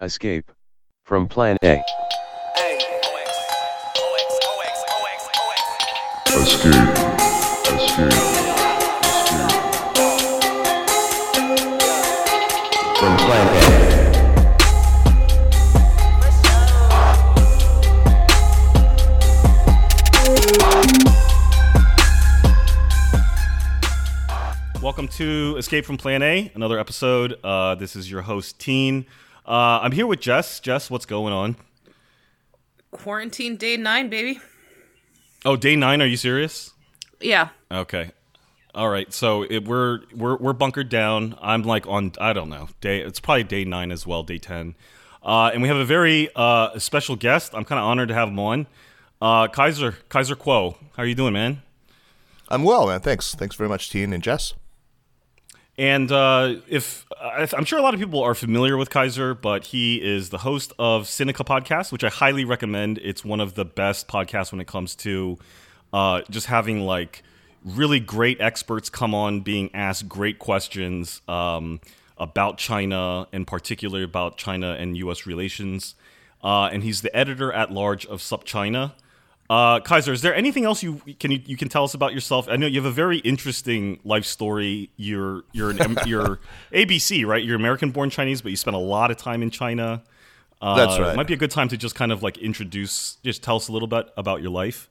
Escape from Plan A. Escape. Escape. Escape. From Plan A. Welcome to Escape from Plan A, another episode. Uh, this is your host, Teen. Uh, I'm here with Jess. Jess, what's going on? Quarantine day nine, baby. Oh, day nine. Are you serious? Yeah. Okay. All right. So it, we're we're we're bunkered down. I'm like on I don't know day. It's probably day nine as well, day ten. Uh, and we have a very uh, special guest. I'm kind of honored to have him on. Uh, Kaiser Kaiser Kuo. How are you doing, man? I'm well, man. Thanks. Thanks very much, Teen and Jess. And uh, if I'm sure a lot of people are familiar with Kaiser, but he is the host of Sinica podcast, which I highly recommend. It's one of the best podcasts when it comes to uh, just having like really great experts come on, being asked great questions um, about China, in particular about China and U.S. relations. Uh, and he's the editor at large of SupChina. Uh, Kaiser, is there anything else you can you, you can tell us about yourself? I know you have a very interesting life story. You're you're an, you're ABC, right? You're American-born Chinese, but you spent a lot of time in China. Uh, That's right. It might be a good time to just kind of like introduce, just tell us a little bit about your life.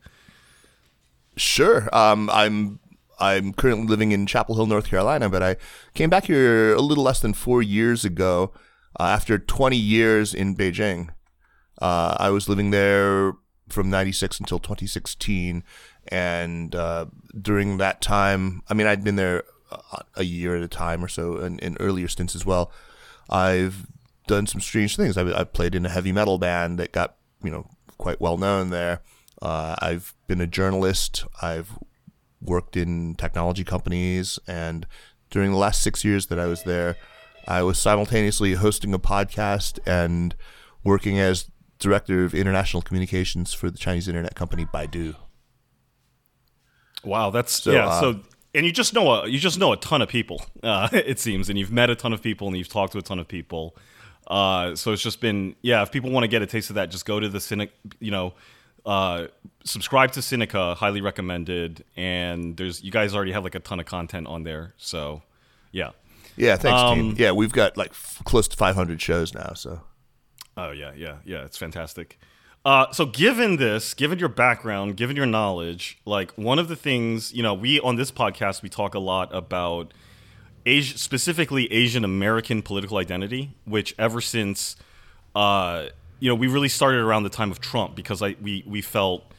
Sure. Um, I'm I'm currently living in Chapel Hill, North Carolina, but I came back here a little less than four years ago. Uh, after 20 years in Beijing, uh, I was living there from 96 until 2016, and uh, during that time, I mean, I'd been there a, year at a time or so, in, in earlier stints as well. I've done some strange things. I, I played in a heavy metal band that got you know quite well known there. Uh, I've been a journalist. I've worked in technology companies, and during the last six years that I was there, I was simultaneously hosting a podcast and working as director of international communications for the Chinese internet company Baidu. Wow, that's So, yeah. uh, so and you just know a you just know a ton of people. Uh, it seems, and you've met a ton of people, and you've talked to a ton of people. Uh, so it's just been yeah. If people want to get a taste of that, just go to the Sinica. You know, uh, subscribe to Sinica. Highly recommended. And there's you guys already have like a ton of content on there. So yeah. Yeah, thanks, Um, team. Yeah, we've got like f- close to 500 shows now. So Oh yeah, yeah, yeah. It's fantastic. Uh, so given this, given your background, given your knowledge, like one of the things you know, we on this podcast we talk a lot about Asia, specifically Asian American political identity, which ever since uh, you know we really started around the time of Trump because I we we felt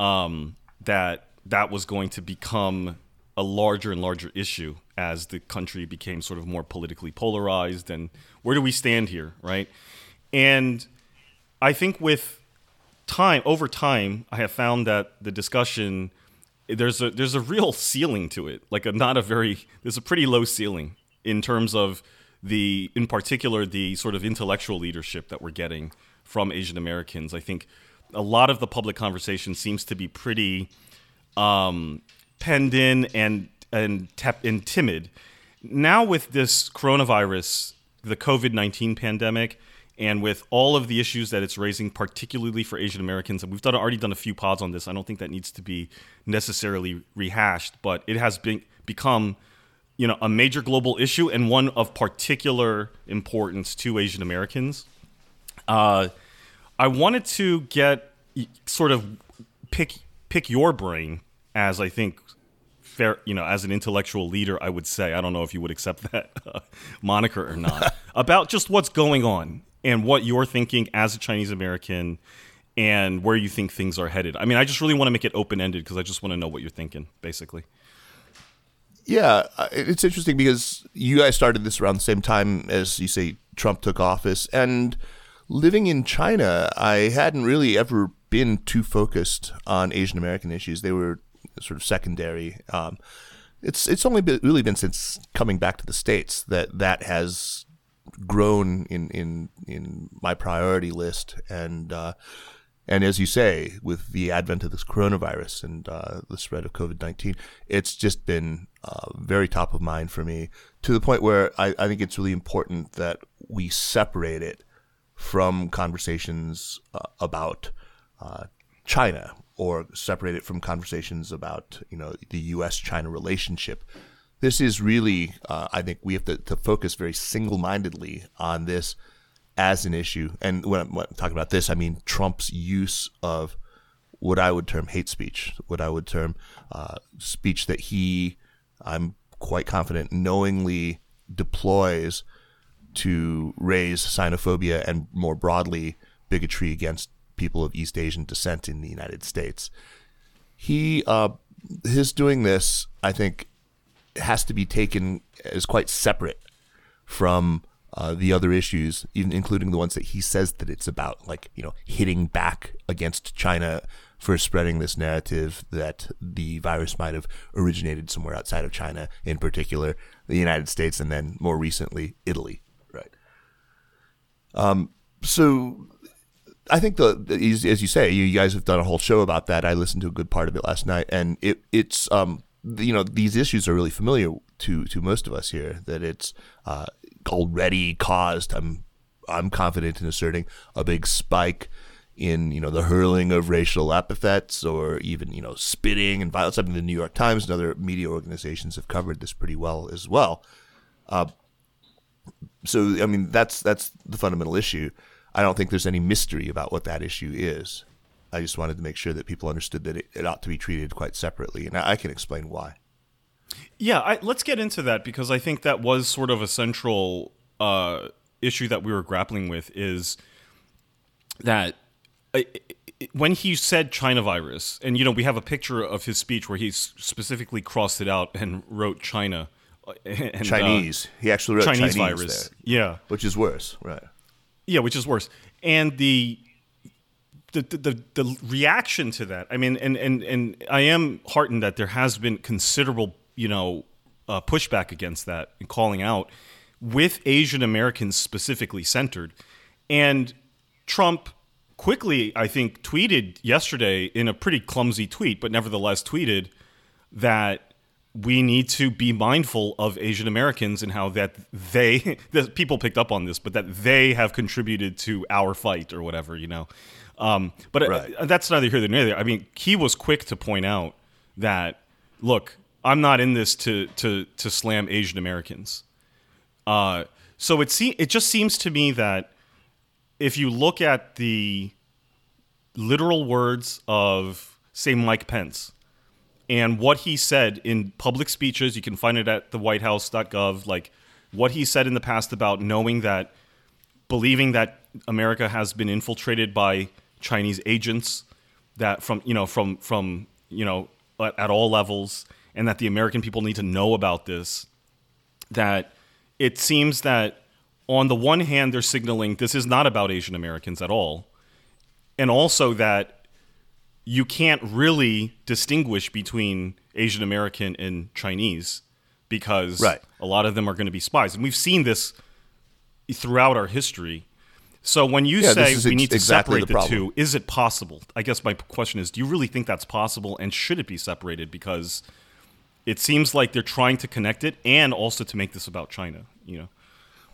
um, that that was going to become a larger and larger issue as the country became sort of more politically polarized and where do we stand here, right? And I think with time over time, I have found that the discussion there's a there's a real ceiling to it, like a not a very there's a pretty low ceiling in terms of the in particular the sort of intellectual leadership that we're getting from Asian Americans. I think a lot of the public conversation seems to be pretty um, penned in and and, tep- and timid. Now with this coronavirus, the COVID nineteen pandemic, and with all of the issues that it's raising, particularly for Asian Americans, and we've done already done a few pods on this. I don't think that needs to be necessarily rehashed, but it has been become you know a major global issue and one of particular importance to Asian Americans. Uh, I wanted to get sort of pick pick your brain as I think fair, you know, as an intellectual leader, I would say I don't know if you would accept that uh, moniker or not about just what's going on and what you're thinking as a Chinese American and where you think things are headed. I mean, I just really want to make it open ended because I just want to know what you're thinking, basically. Yeah, it's interesting because you guys started this around the same time as you say Trump took office, and living in China, I hadn't really ever been too focused on Asian American issues. They were sort of secondary. Um, it's it's only been, really been since coming back to the states that that has grown in in in my priority list and. Uh, and as you say, with the advent of this coronavirus and uh, the spread of COVID 19, it's just been uh, very top of mind for me to the point where I, I think it's really important that we separate it from conversations uh, about uh, China or separate it from conversations about you know the U.S.-China relationship. This is really, uh, I think, we have to, to focus very single-mindedly on this as an issue. And when I'm, when I'm talking about this, I mean Trump's use of what I would term hate speech, what I would term uh, speech that he, I'm quite confident, knowingly deploys to raise xenophobia and more broadly bigotry against people of East Asian descent in the United States. He, uh, his doing this, I think, has to be taken as quite separate from uh, the other issues, even including the ones that he says that it's about, like you know, hitting back against China for spreading this narrative that the virus might have originated somewhere outside of China, in particular the United States, and then more recently Italy. Right. Um. So I think the, as you say, you guys have done a whole show about that. I listened to a good part of it last night, and it it's um you know these issues are really familiar to to most of us here. That it's uh, already caused. I'm I'm confident in asserting a big spike in you know the hurling of racial epithets or even you know spitting and violence. I mean, the New York Times and other media organizations have covered this pretty well as well. Uh, so I mean, that's that's the fundamental issue. I don't think there's any mystery about what that issue is. I just wanted to make sure that people understood that it, it ought to be treated quite separately, and I, I can explain why. Yeah, I, let's get into that because I think that was sort of a central uh, issue that we were grappling with is that uh, when he said China virus, and you know we have a picture of his speech where he specifically crossed it out and wrote China. And, Chinese. Uh, he actually wrote Chinese, Chinese virus. there, Yeah, which is worse, right? yeah, which is worse. And the the, the, the, reaction to that, I mean, and, and, and I am heartened that there has been considerable, you know, uh, pushback against that and calling out with Asian Americans specifically centered. And Trump quickly, I think, tweeted yesterday in a pretty clumsy tweet, but nevertheless tweeted that we need to be mindful of Asian Americans and how that they, the people picked up on this, but that they have contributed to our fight or whatever, you know. Um, but Right. uh, that's neither here nor there. I mean, he was quick to point out that, look, I'm not in this to to to slam Asian Americans. Uh, so it se- it just seems to me that if you look at the literal words of say Mike Pence and what he said in public speeches, you can find it at the whitehouse.gov like what he said in the past about knowing that believing that America has been infiltrated by Chinese agents that from you know from from you know at, at all levels and that the American people need to know about this that it seems that on the one hand they're signaling this is not about Asian Americans at all and also that you can't really distinguish between Asian American and Chinese because Right. a lot of them are going to be spies and we've seen this throughout our history. So when you Yeah, say we ex- need to exactly separate the the, two, is it possible? I guess my question is, do you really think that's possible, and should it be separated? Because it seems like they're trying to connect it, and also to make this about China. You know,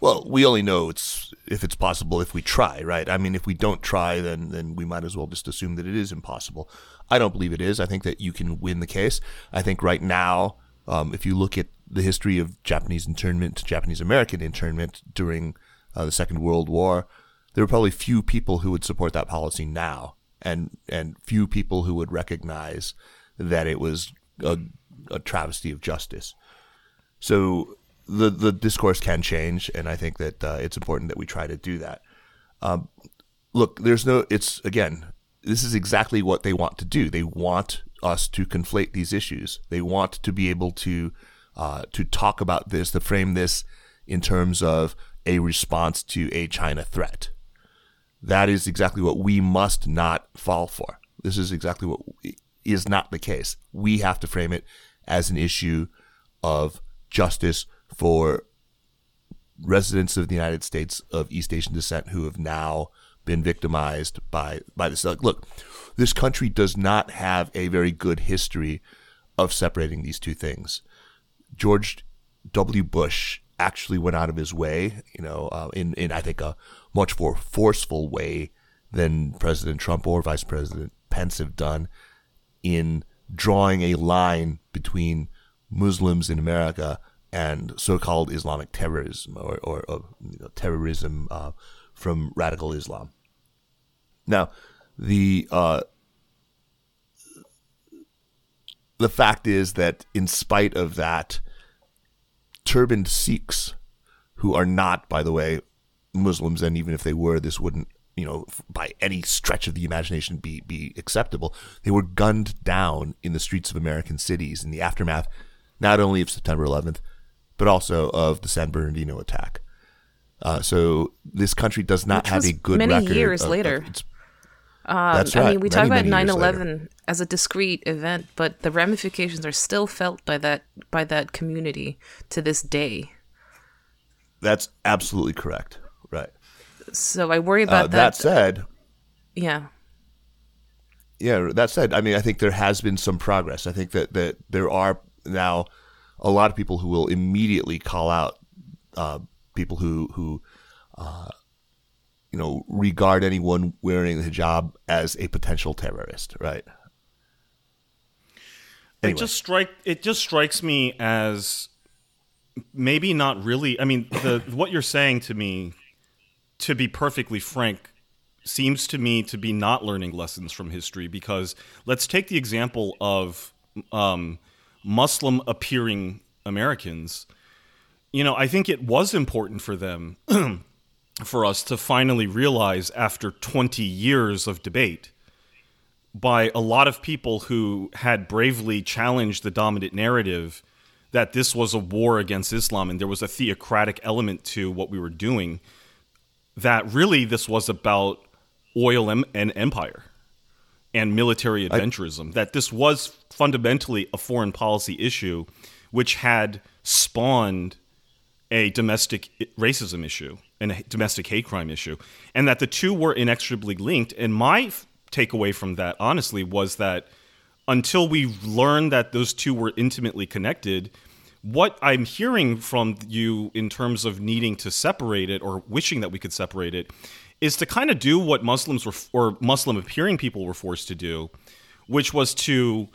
Well, we only know it's if it's possible if we try, right? I mean, if we don't try, then then we might as well just assume that it is impossible. I don't believe it is. I think that you can win the case. I think right now, um, if you look at the history of Japanese internment, Japanese American internment during uh, the Second World War, there are probably few people who would support that policy now, and and few people who would recognize that it was a, a travesty of justice. So the the discourse can change, and I think that uh, it's important that we try to do that. Um, look, there's no. It's again, this is exactly what they want to do. They want us to conflate these issues. They want to be able to uh, to talk about this, to frame this in terms of a response to a China threat. That is exactly what we must not fall for. This is exactly what is not the case. We have to frame it as an issue of justice for residents of the United States of East Asian descent who have now been victimized by by this. Look, this country does not have a very good history of separating these two things. George W. Bush actually went out of his way, you know, uh, in in I think a much more forceful way than President Trump or Vice President Pence have done in drawing a line between Muslims in America and so-called Islamic terrorism or, or, or you know, terrorism uh, from radical Islam. Now, the uh, the fact is that in spite of that, turbaned Sikhs, who are not, by the way, Muslims, and even if they were, this wouldn't, you know, by any stretch of the imagination be be acceptable. They were gunned down in the streets of American cities in the aftermath, not only of September 11th, but also of the San Bernardino attack. Uh, so this country does not Which have a good many record. years of- of later. its- Um, That's I mean, we many, talk about many 9/11 as a discrete event, but the ramifications are still felt by that by that community to this day. that's absolutely correct. Right. So I worry Uh, about that that. said, yeah. yeah, that said, I mean, I think there has been some progress. I think that, that there are now a lot of people who will immediately call out uh, people who who uh, you know regard anyone wearing the hijab as a potential terrorist, right? It just strike it just strikes me as maybe not really. I mean, the what you're saying to me, to be perfectly frank, seems to me to be not learning lessons from history. Because let's take the example of um, Muslim appearing Americans. You know, I think it was important for them, for us to finally realize after 20 years of debate by a lot of people who had bravely challenged the dominant narrative that this was a war against Islam and there was a theocratic element to what we were doing, that really this was about oil em- and empire and military adventurism, that this was fundamentally a foreign policy issue which had spawned a domestic racism issue. and a domestic hate crime issue, and that the two were inextricably linked. And my f- takeaway from that, honestly, was that until we learned that those two were intimately connected, what I'm hearing from you in terms of needing to separate it or wishing that we could separate it is to kind of do what Muslims were or Muslim appearing people were forced to do, which was to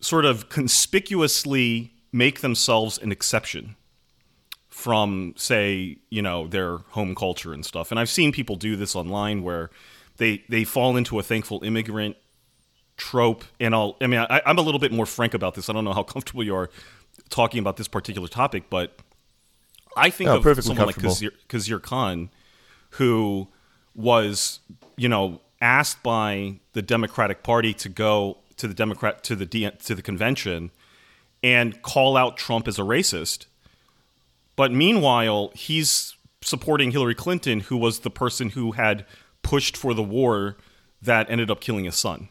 sort of conspicuously make themselves an exception from say you know their home culture and stuff. And i've seen people do this online where they they fall into a thankful immigrant trope. And i'll i mean I, i'm a little bit more frank about this. I don't know how comfortable you are talking about this particular topic but i think No, of someone like. Khizr, Khizr khan who was you know asked by the democratic party to go to the democrat to the to the convention and call out trump as a racist but meanwhile, he's supporting Hillary Clinton, who was the person who had pushed for the war that ended up killing his son.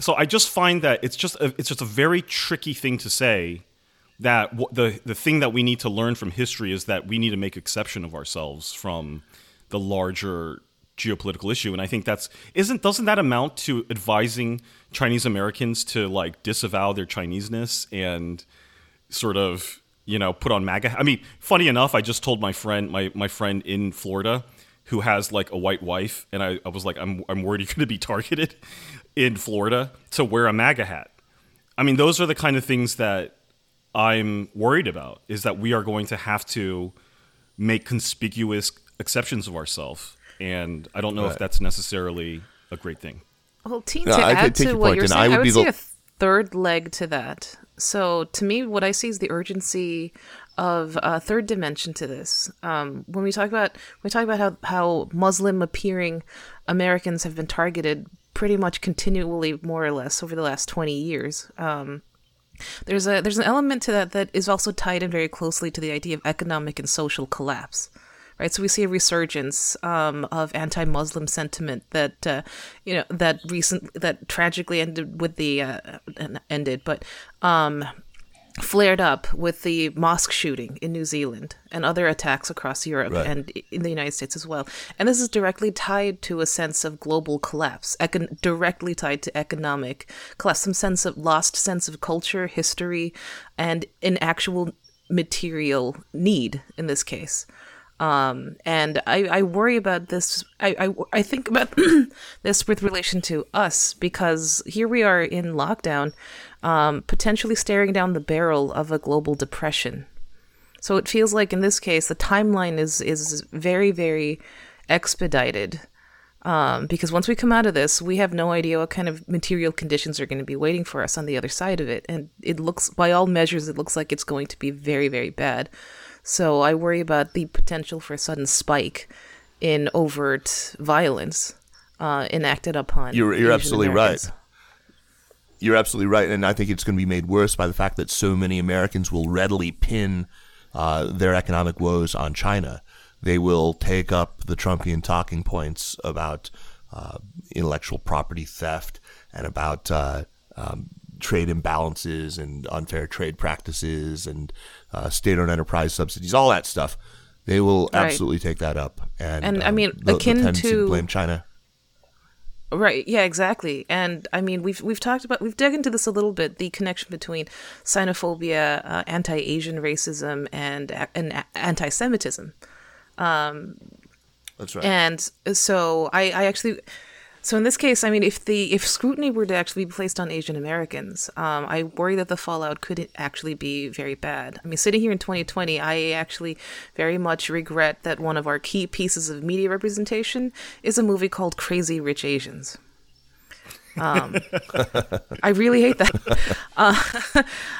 So I just find that it's just a, it's just a very tricky thing to say. That w- the the thing that we need to learn from history is that we need to make exception of ourselves from the larger geopolitical issue, and I think that's isn't doesn't that amount to advising Chinese Americans to like disavow their Chineseness and sort of you know put on MAGA. I mean, funny enough, I just told my friend my my friend in Florida who has like a white wife, and I, I was like, I'm I'm worried you're going to be targeted in Florida to wear a MAGA hat. I mean, those are the kind of things that I'm worried about. Is that we are going to have to make conspicuous exceptions of ourselves, and I don't know if that's necessarily a great thing. Well, T, No, to I add to what you're saying, I I would would, be say the- a third leg to that. So, to me, what I see is the urgency of a third dimension to this. Um, when we talk about we talk about how how Muslim appearing Americans have been targeted pretty much continually, more or less, over the last twenty years. Um, there's a there's an element to that that is also tied in very closely to the idea of economic and social collapse right so we see a resurgence um, of anti-muslim sentiment that uh, you know that recent that tragically ended with the uh, ended but um, flared up with the mosque shooting in New Zealand and other attacks across Europe Right. and in the United States as well. And this is directly tied to a sense of global collapse, econ- directly tied to economic collapse, some sense of lost sense of culture, history, and an actual material need in this case. Um, and I, I worry about this. I, I, I think about this with relation to us because here we are in lockdown, um, potentially staring down the barrel of a global depression. So it feels like in this case the timeline is is very very expedited. Um, because once we come out of this, we have no idea what kind of material conditions are going to be waiting for us on the other side of it, and it looks, by all measures, it looks like it's going to be very, very bad. So I worry about the potential for a sudden spike in overt violence uh, enacted upon. You're- you're absolutely Americans. right. You're absolutely right, and I think it's going to be made worse by the fact that so many Americans will readily pin uh, their economic woes on China. They will take up the Trumpian talking points about uh, intellectual property theft and about uh, um, trade imbalances and unfair trade practices and uh, state-owned enterprise subsidies, all that stuff. They will Right. absolutely take that up, and And, I um, mean, the- the akin tendency to- blame China. Right. Yeah. Exactly. And I mean, we've we've talked about we've dug into this a little bit. The connection between xenophobia, uh, anti-Asian racism, and and anti-Semitism. That's right. And so I, I actually, so in this case, I mean, if the if scrutiny were to actually be placed on Asian Americans, um, I worry that the fallout could actually be very bad. I mean, sitting here in 2020, I actually very much regret that one of our key pieces of media representation is a movie called Crazy Rich Asians. Um, I really hate that. Uh,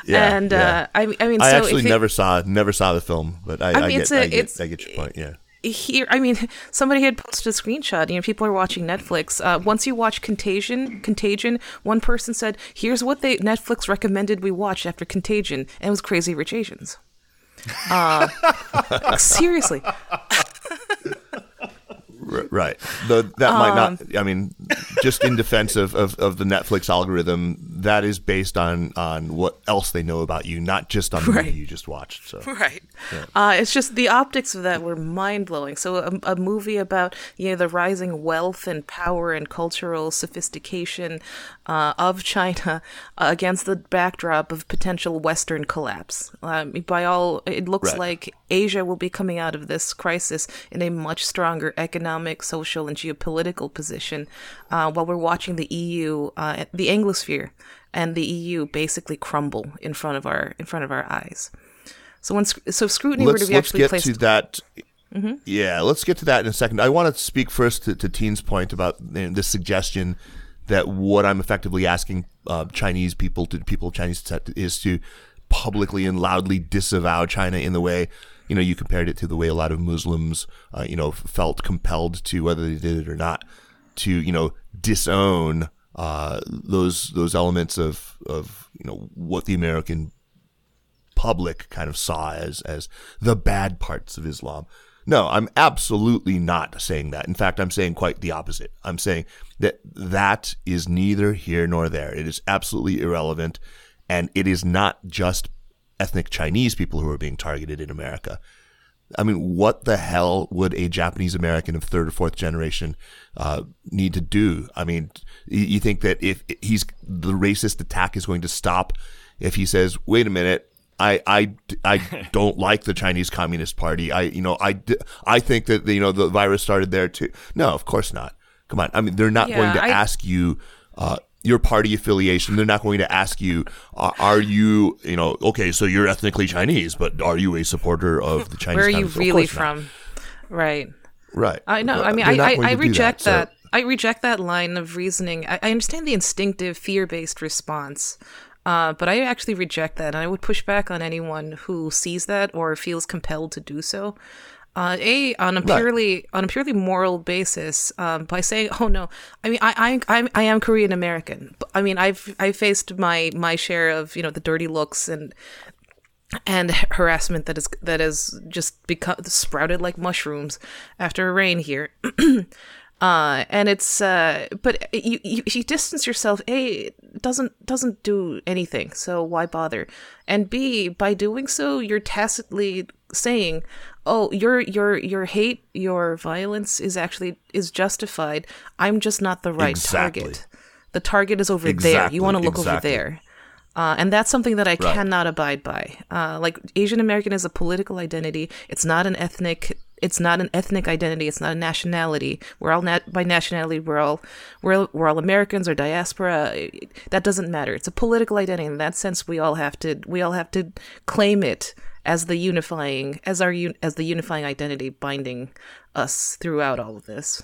Yeah, and yeah. uh, I, I mean, I so actually it- never saw never saw the film, but I, I, mean, get, it's a- I, get, I get your point. Yeah, here i mean somebody had posted a screenshot you know people are watching netflix. Uh, once you watch contagion contagion one person said here's what they netflix recommended we watch after contagion and it was crazy rich asians. Uh, seriously right. Though that might Um, not. I mean, just in defense of, of, of the Netflix algorithm, that is based on on what else they know about you, not just on the Right. movie you just watched. So Right. Uh, it's just the optics of that were mind blowing. So a, a movie about you know the rising wealth and power and cultural sophistication uh, of China uh, against the backdrop of potential Western collapse. Um, by all, it looks Right. like Asia will be coming out of this crisis in a much stronger economic, social, and geopolitical position, uh, while we're watching the EU, uh, the Anglosphere, and the EU basically crumble in front of our in front of our eyes. So when so if scrutiny were let's to be let's actually get placed, to that. Yeah, let's get to that in a second. I want to speak first to, to Teen's point about this suggestion that what I'm effectively asking uh, Chinese people to people of Chinese descent is to publicly and loudly disavow China in the way you know you compared it to the way a lot of Muslims uh, you know felt compelled to whether they did it or not to you know disown uh, those those elements of of you know what the American public kind of saw as as the bad parts of Islam. No, I'm absolutely not saying that. In fact, I'm saying quite the opposite. I'm saying that that is neither here nor there. It is absolutely irrelevant, and it is not just ethnic Chinese people who are being targeted in America. I mean, what the hell would a Japanese American of third or fourth generation uh, need to do? I mean, you think that if he's the racist attack is going to stop if he says, "Wait a minute, I I, I don't like the Chinese Communist Party. I you know I I think that you know the virus started there too." No, of course not. Come on. I mean, they're not going to I- ask you. Uh, your party affiliation. They're not going to ask you, uh, are you, you know, okay, so you're ethnically Chinese, but are you a supporter of the Chinese? where are you really course not. from? Right. Right. I know. I mean, I, I, I reject so- that. I reject that line of reasoning. I, I understand the instinctive fear-based response, uh, but I actually reject that, and I would push back on anyone who sees that or feels compelled to do so. Uh, a on a purely on a purely moral basis um, by saying, "Oh no, I mean, I I I'm, I am Korean American. I mean, I've I faced my my share of you know the dirty looks and and harassment that is that has just become sprouted like mushrooms after a rain here. uh, and it's uh, but you, you you distance yourself. A doesn't doesn't do anything, so why bother? And B by doing so, you're tacitly saying, "Oh, your your your hate, your violence is actually is justified. I'm just not the right Exactly. target. The target is over there. You want to look over there." Uh, and that's something that I cannot abide by. Uh, like Asian American is a political identity. It's not an ethnic. It's not an ethnic identity. It's not a nationality. We're all nat- by nationality. We're all we're we're all Americans or diaspora. That doesn't matter. It's a political identity. In that sense, we all have to we all have to claim it as the unifying as our un- as the unifying identity binding us throughout all of this.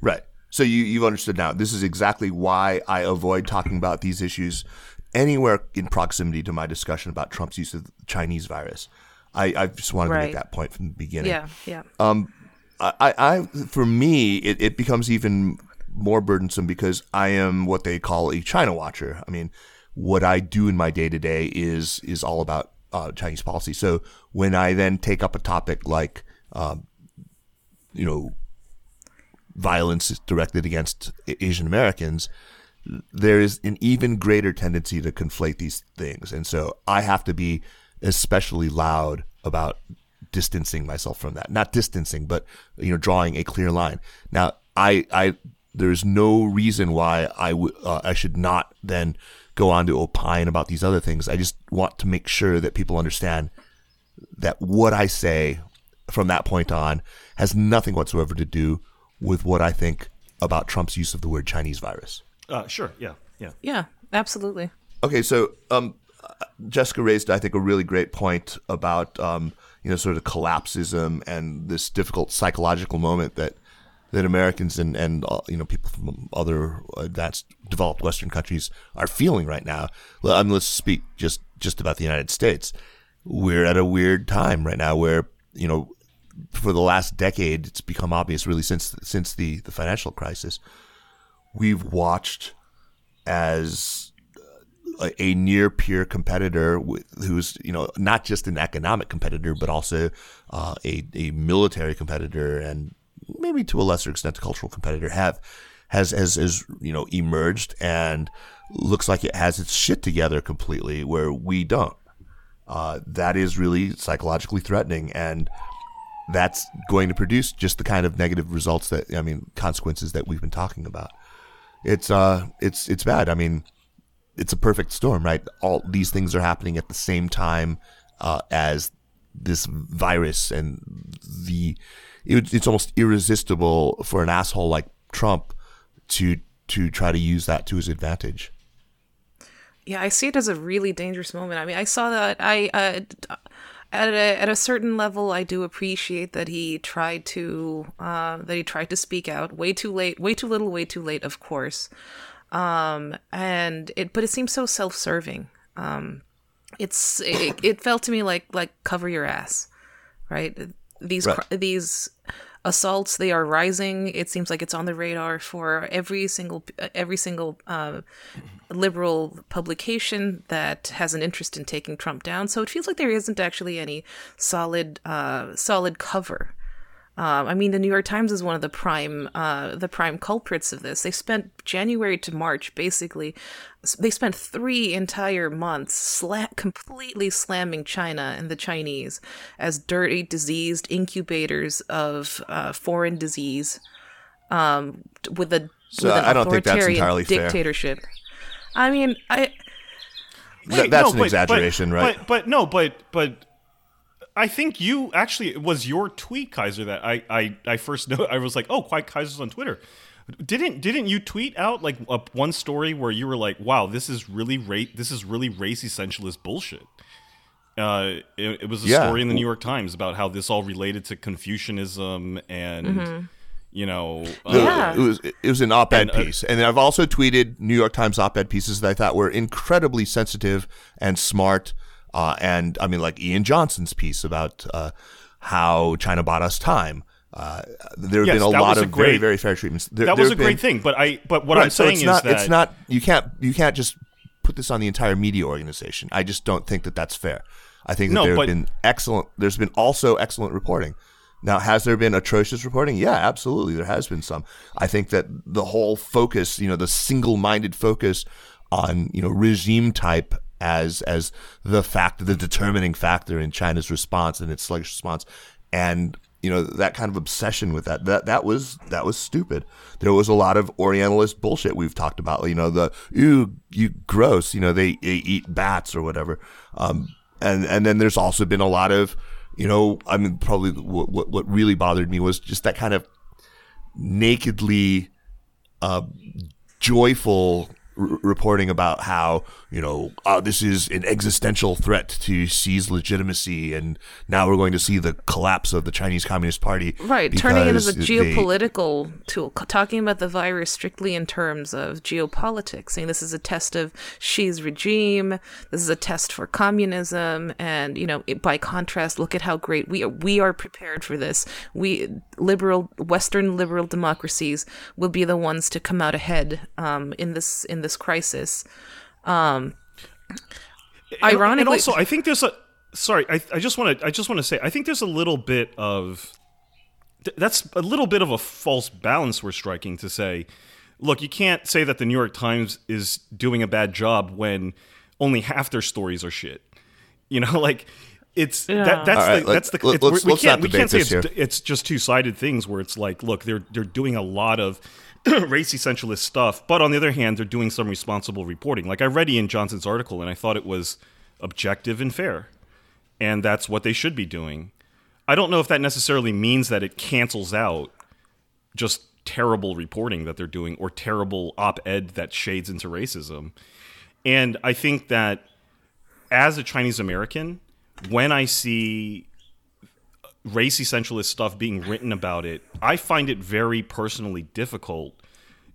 Right. So you you've understood now. This is exactly why I avoid talking about these issues anywhere in proximity to my discussion about Trump's use of the Chinese virus. I, I just wanted to make that point from the beginning. Yeah, yeah. Um, I, I for me, it, it becomes even more burdensome because I am what they call a China watcher. I mean, what I do in my day to day is is all about uh, Chinese policy. So when I then take up a topic like, um, you know, violence directed against Asian Americans, there is an even greater tendency to conflate these things. And so I have to be especially loud about distancing myself from that. Not distancing, but you know, drawing a clear line. Now, I, I, there's no reason why I would, uh, I should not then go on to opine about these other things. I just want to make sure that people understand that what I say from that point on has nothing whatsoever to do with what I think about Trump's use of the word Chinese virus. Uh, sure. Yeah. Yeah. Yeah, absolutely. Okay, so um, Jessica raised, I think, a really great point about um, you know sort of collapsism and this difficult psychological moment that that Americans and and uh, you know people from other advanced developed Western countries are feeling right now. I mean, let's speak just just about the United States. We're at a weird time right now where you know for the last decade it's become obvious really since since the the financial crisis we've watched as a, a near peer competitor with, who's you know not just an economic competitor but also uh, a a military competitor and maybe to a lesser extent a cultural competitor have has has has you know emerged and looks like it has its shit together completely where we don't. Uh, that is really psychologically threatening and that's going to produce just the kind of negative results that I mean consequences that we've been talking about. It's uh it's it's bad. I mean, it's a perfect storm, right? All these things are happening at the same time uh, as this virus, and the it, it's almost irresistible for an asshole like Trump to to try to use that to his advantage. Yeah, I see it as a really dangerous moment. I mean, I saw that I uh, at a, at a certain level, I do appreciate that he tried to uh, that he tried to speak out. Way too late, way too little, way too late. Of course, um, and it but it seems so self-serving. Um, it's it, it felt to me like like cover your ass, right? These Right. cr- these assaults they are rising. It seems like it's on the radar for every single every single uh, liberal publication that has an interest in taking Trump down. So it feels like there isn't actually any solid uh, solid cover. Um, I mean, the New York Times is one of the prime uh, the prime culprits of this. They spent January to March basically. They spent three entire months sla- completely slamming China and the Chinese as dirty, diseased incubators of uh, foreign disease, um, with a So with an I don't think that's authoritarian entirely fair. dictatorship. I mean, I Th- that's an exaggeration, but, right? But, but no, but but I think you actually it was your tweet, Kaiser, that I I, I first know. I was like, oh, quite Kaiser's on Twitter. Didn't didn't you tweet out like a, one story where you were like, wow, this is really ra- this is really race essentialist bullshit. Uh, it, it was a Yeah. story in the New York Times about how this all related to Confucianism and you know uh, Yeah. It was it was an op-ed And, uh, piece, and I've also tweeted New York Times op-ed pieces that I thought were incredibly sensitive and smart. Uh, and I mean, like Ian Johnson's piece about uh, how China bought us time. Uh, there have Yes, been a lot was a of very great- very fair treatments. There, that was a have great thing. But I but what Right, I'm so saying it's not, is that it's not you can't you can't just put this on the entire media organization. I just don't think that that's fair. I think that No, there have been excellent. There's been also excellent reporting. Now, has there been atrocious reporting? Yeah, absolutely. There has been some. I think that the whole focus, you know, the single-minded focus on you know regime type as as the fact, the determining factor in China's response and its sluggish response, and you know that kind of obsession with that that that was that was stupid. There was a lot of Orientalist bullshit we've talked about. You know the you you gross. You know they, they eat bats or whatever. Um, and and then there's also been a lot of you know I mean probably what what, what really bothered me was just that kind of nakedly uh, joyful r- reporting about how you know uh, this is an existential threat to Xi's legitimacy, and now we're going to see the collapse of the Chinese Communist Party. Right, turning it as a because they- geopolitical tool, talking about the virus strictly in terms of geopolitics, saying this is a test of Xi's regime, this is a test for communism, and you know, it, by contrast, look at how great we are. We are prepared for this. We liberal Western liberal democracies will be the ones to come out ahead um, in this in this crisis. Um, And- ironically, and also I think there's a sorry, I, I just want to I just want to say I think there's a little bit of th- that's a little bit of a false balance we're striking to say, look, you can't say that the New York Times is doing a bad job when only half their stories are shit. You know, like it's that, that's All right, the that's the let- it's, let's- we let's can't we can't say it's, here. it's just two sided things where it's like, look, they're they're doing a lot of race essentialist stuff, but on the other hand, they're doing some responsible reporting. Like I read Ian Johnson's article, and I thought it was objective and fair, and that's what they should be doing. I don't know if that necessarily means that it cancels out just terrible reporting that they're doing or terrible op-ed that shades into racism. And I think that as a Chinese American, when I see race essentialist stuff being written about it, I find it very personally difficult.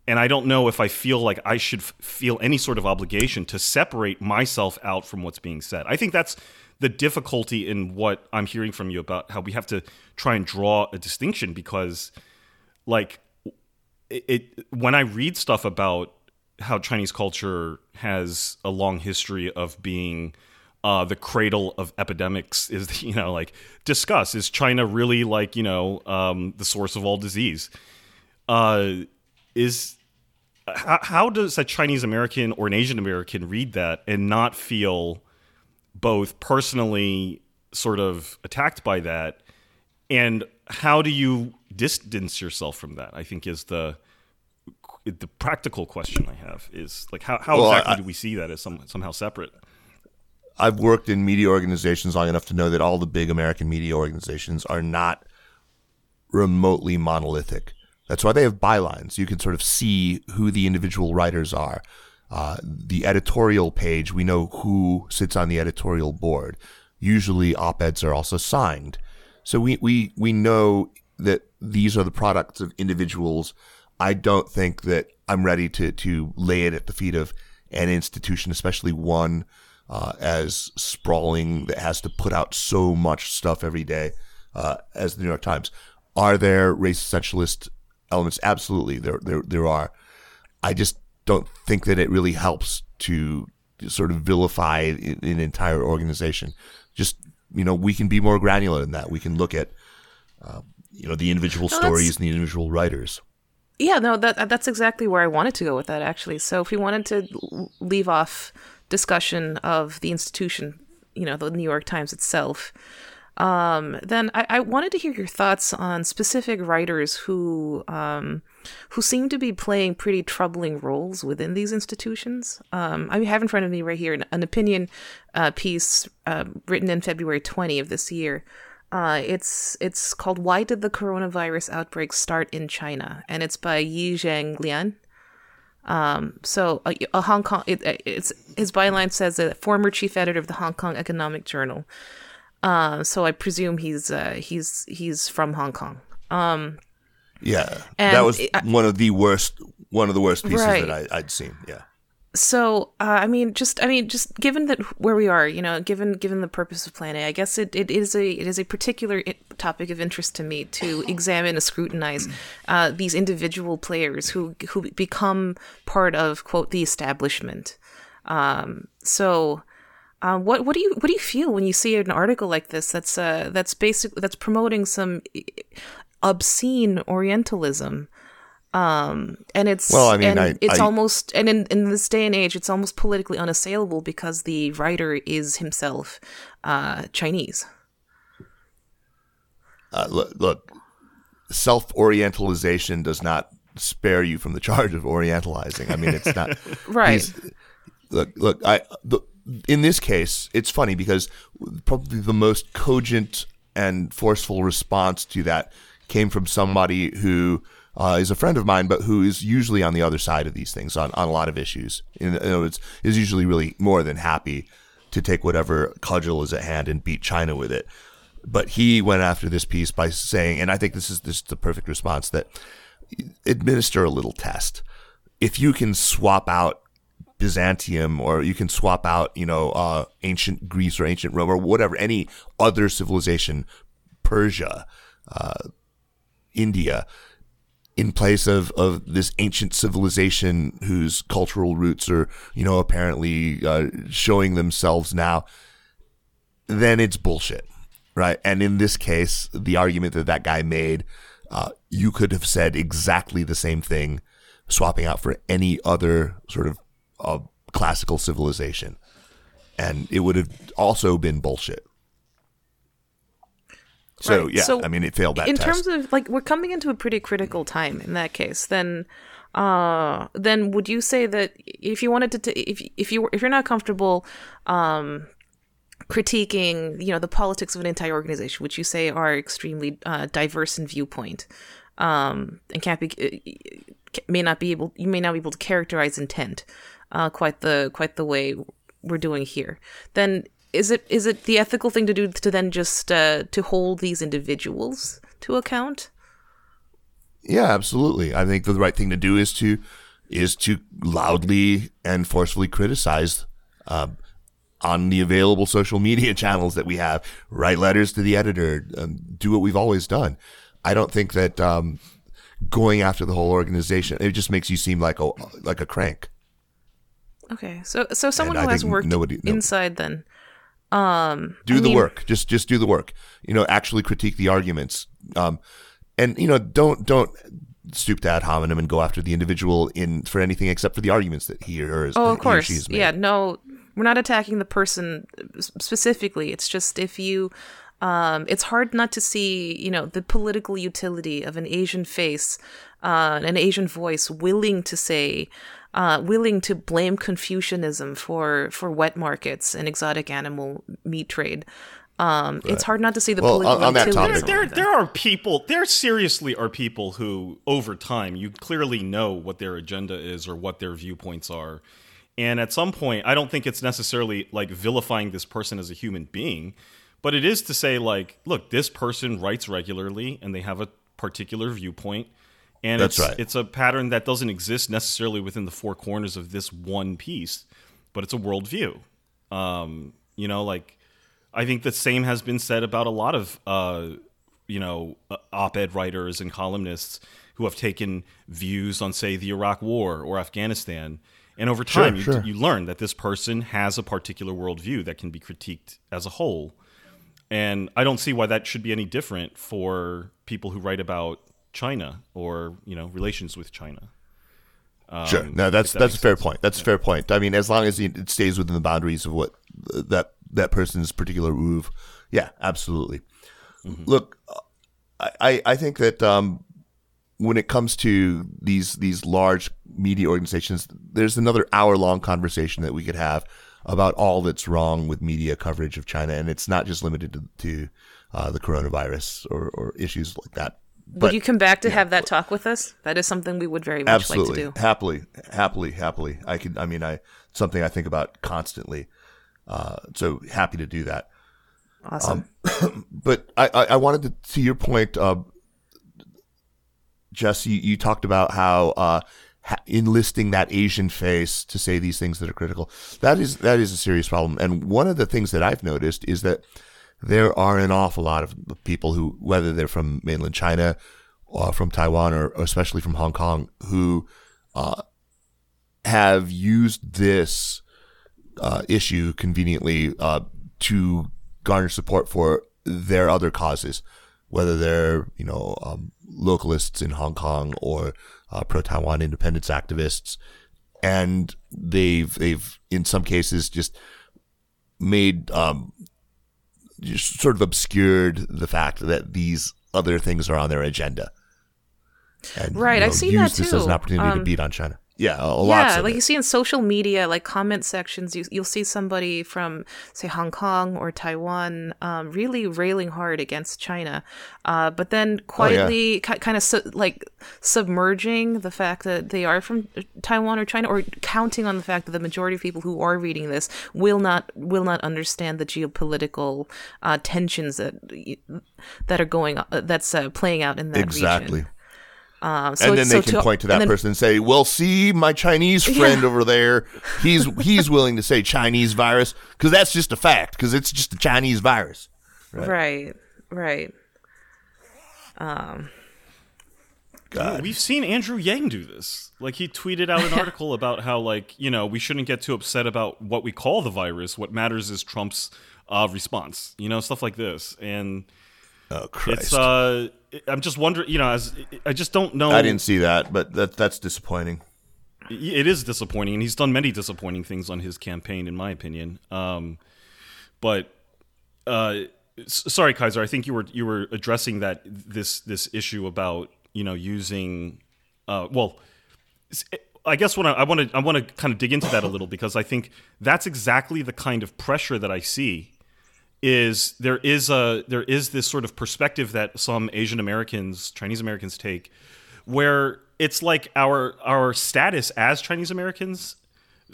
And I don't know if I feel like I should feel any sort of obligation to separate myself out from what's being said. I think that's the difficulty in what I'm hearing from you about how we have to try and draw a distinction because, like, it, it when I read stuff about how Chinese culture has a long history of being uh, the cradle of epidemics is you know like discuss is China really like you know um, the source of all disease? Uh, is how, how does a Chinese American or an Asian American read that and not feel both personally sort of attacked by that? And how do you distance yourself from that i think is the the practical question i have is like how, how Well, exactly I- do we see that as some, somehow separate I've worked in media organizations long enough to know that all the big American media organizations are not remotely monolithic. That's why they have bylines. You can sort of see who the individual writers are. Uh, the editorial page, we know who sits on the editorial board. Usually, op eds are also signed. So we, we, we know that these are the products of individuals. I don't think that I'm ready to, to lay it at the feet of an institution, especially one uh, as sprawling that has to put out so much stuff every day uh, as the New York Times. Are there race essentialist elements? Absolutely, there there there are. I just don't think that it really helps to sort of vilify an entire organization. Just you know, we can be more granular than that. We can look at uh, you know the individual No, stories and the individual writers. Yeah, no, that that's exactly where I wanted to go with that actually. So if we wanted to leave off discussion of the institution, you know, the New York Times itself, um, then I, I wanted to hear your thoughts on specific writers who um, who seem to be playing pretty troubling roles within these institutions. Um, I have in front of me right here an, an opinion uh, piece uh, written in February 20 of this year. Uh, it's it's called "Why Did the Coronavirus Outbreak Start in China?" and it's by Yi Zheng Lian. Um, so a, a Hong Kong, it, it's his byline says a former chief editor of the Hong Kong Economic Journal. Uh, so I presume he's uh, he's he's from Hong Kong. Um, Yeah, that was it- I- one of the worst one of the worst pieces Right. that I, I'd seen. Yeah. So uh, I mean, just I mean, just given that where we are, you know, given given the purpose of Plan A, I guess it, it is a it is a particular topic of interest to me to examine and scrutinize uh, these individual players who who become part of quote the establishment. Um, so. Uh, what what do you what do you feel when you see an article like this that's uh that's basic that's promoting some obscene Orientalism um and it's Well, I mean, I- it's I- almost and in, in this day and age it's almost politically unassailable because the writer is himself uh chinese uh, look, look self orientalization does not spare you from the charge of orientalizing. I mean, it's not Right. Look, look. I the, in this case, it's funny because probably the most cogent and forceful response to that came from somebody who uh, is a friend of mine, but who is usually on the other side of these things on, on a lot of issues. In other words, is usually really more than happy to take whatever cudgel is at hand and beat China with it. But he went after this piece by saying, and I think this is this is the perfect response that administer a little test. If you can swap out Byzantium or you can swap out, you know, uh, ancient Greece or ancient Rome or whatever, any other civilization, Persia, uh, India, in place of, of this ancient civilization whose cultural roots are, you know, apparently uh, showing themselves now, then it's bullshit, right? And in this case, the argument that that guy made, uh, you could have said exactly the same thing, swapping out for any other sort of uh, classical civilization, and it would have also been bullshit. So Right. yeah, So, I mean, it failed that in test. terms of like we're coming into a pretty critical time in that case then uh then would you say that if you wanted to t- if if you were if you're not comfortable um critiquing you know the politics of an entire organization which you say are extremely uh, diverse in viewpoint um and can't be uh, may not be able you may not be able to characterize intent uh quite the quite the way we're doing here then is it is it the ethical thing to do to then just uh, to hold these individuals to account Yeah, absolutely. I think the right thing to do is to is to loudly and forcefully criticize um, on the available social media channels that we have. Write letters to the editor. Um, do what we've always done. I don't think that um, going after the whole organization it just makes you seem like a like a crank. okay so so someone I who has worked nobody- no. inside then um do I the mean- work just just do the work you know actually critique the arguments um and you know don't don't stoop to ad hominem and go after the individual in for anything except for the arguments that he or is Oh, of course. Yeah, no, we're not attacking the person specifically. It's just if you, um, it's hard not to see, you know, the political utility of an Asian face, uh, an Asian voice willing to say, uh, willing to blame Confucianism for for wet markets and exotic animal meat trade. Um, It's hard not to see the Well, political on- on that topic- there, there, there are people. There seriously are people who, over time, you clearly know what their agenda is or what their viewpoints are, and at some point, I don't think it's necessarily like vilifying this person as a human being, but it is to say like, look, this person writes regularly and they have a particular viewpoint, and That's it's right. it's a pattern that doesn't exist necessarily within the four corners of this one piece, but it's a worldview. Um, you know, like I think the same has been said about a lot of uh, you know uh, op-ed writers and columnists who have taken views on, say, the Iraq War or Afghanistan. And over time, you, sure. you learn that this person has a particular worldview that can be critiqued as a whole. And I don't see why that should be any different for people who write about China or you know relations with China. sure. No that's that that's a fair point. That's a fair point. I mean as long as it stays within the boundaries of what that that person's particular move yeah absolutely. Look I, I i think that um when it comes to these these large media organizations, there's another hour long conversation that we could have about all that's wrong with media coverage of China, and it's not just limited to, to uh, the coronavirus or, or issues like that. Would you come back to have that talk with us? That is something we would very much Absolutely, like to do. happily, happily, happily. I can. I mean, I something I think about constantly. Uh, so happy to do that. Awesome. but I, I, I wanted to, to your point, uh, Jess, you, you talked about how uh, ha- enlisting that Asian face to say these things that are critical. That is that is a serious problem. And one of the things that I've noticed is that there are an awful lot of people who, whether they're from mainland China, or from Taiwan, or, or especially from Hong Kong, who uh, have used this uh, issue conveniently uh, to garner support for their other causes, whether they're you know um, localists in Hong Kong or uh, pro-Taiwan independence activists, and they've they've in some cases just made um, sort of obscured the fact that these other things are on their agenda. And, Right, I've seen use that this as an too. opportunity to Um, beat on China. Yeah, a, a yeah, lot. like you see in social media, like comment sections, you, you'll see somebody from, say, Hong Kong or Taiwan, um, really railing hard against China, uh, but then quietly, ki- kind of su- like submerging the fact that they are from Taiwan or China, or counting on the fact that the majority of people who are reading this will not will not understand the geopolitical uh, tensions that that are going uh, that's uh, playing out in that exactly. region. Um, so and then they so can to- point to that and then- person and say, "Well, see, my Chinese friend over there, he's he's willing to say Chinese virus because that's just a fact because it's just a Chinese virus." Right, right. God. We've seen Andrew Yang do this. Like he tweeted out an article about how like you know we shouldn't get too upset about what we call the virus. What matters is Trump's uh, response. You know stuff like this, and Oh Christ! it's uh I'm just wondering. You know, as I just don't know. I didn't see that, but that that's disappointing. it is disappointing, and he's done many disappointing things on his campaign, in my opinion. Um, but uh, sorry, Kaiser, I think you were you were addressing that this this issue about you know using uh, well. I guess what I- I want to I want to kind of dig into that a little because I think that's exactly the kind of pressure that I see is there is a there is this sort of perspective that some Asian Americans, Chinese Americans take, where it's like our our status as Chinese Americans,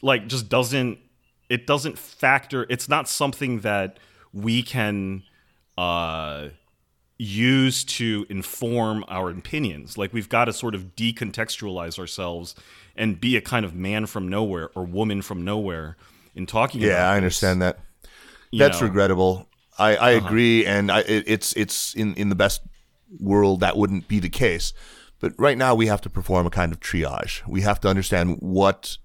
like just doesn't it doesn't factor. It's not something that we can uh, use to inform our opinions. Like we've got to sort of decontextualize ourselves and be a kind of man from nowhere or woman from nowhere in talking. about Yeah, I this, understand that. That's know. regrettable. I, I Uh-huh. agree, and I, it, it's it's in in the best world that wouldn't be the case. But right now, we have to perform a kind of triage. We have to understand what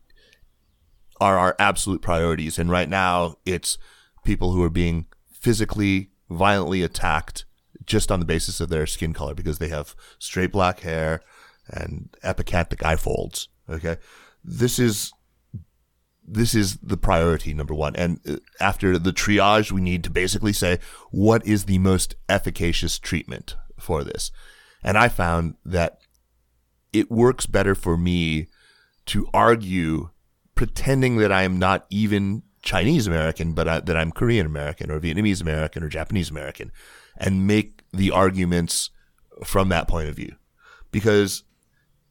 are our absolute priorities, and right now, it's people who are being physically violently attacked just on the basis of their skin color because they have straight black hair and epicanthic eye folds. Okay, this is this is the priority number one. And uh, after the triage, we need to basically say what is the most efficacious treatment for this. And I found that it works better for me to argue pretending that I am not even Chinese American, but I, that I'm Korean American or Vietnamese American or Japanese American and make the arguments from that point of view. Because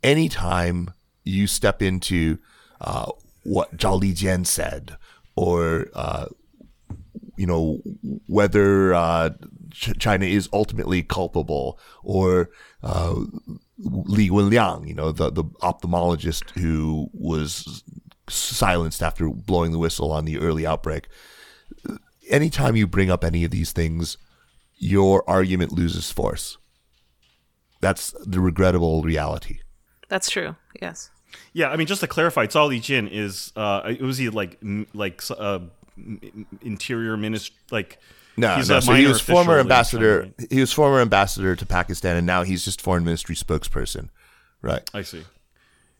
anytime you step into uh, what Zhao Lijian said, or uh, you know whether uh, Ch- China is ultimately culpable, or uh, Li Wenliang, you know the the ophthalmologist who was silenced after blowing the whistle on the early outbreak. Anytime you bring up any of these things, your argument loses force. That's the regrettable reality. That's true. Yes. Yeah, I mean, just to clarify, Zhao Lijian is uh, it was he like m- like uh, m- interior minister like No, he's no. a So he was former ambassador. He was former ambassador to Pakistan, and now he's just foreign ministry spokesperson. Right. I see.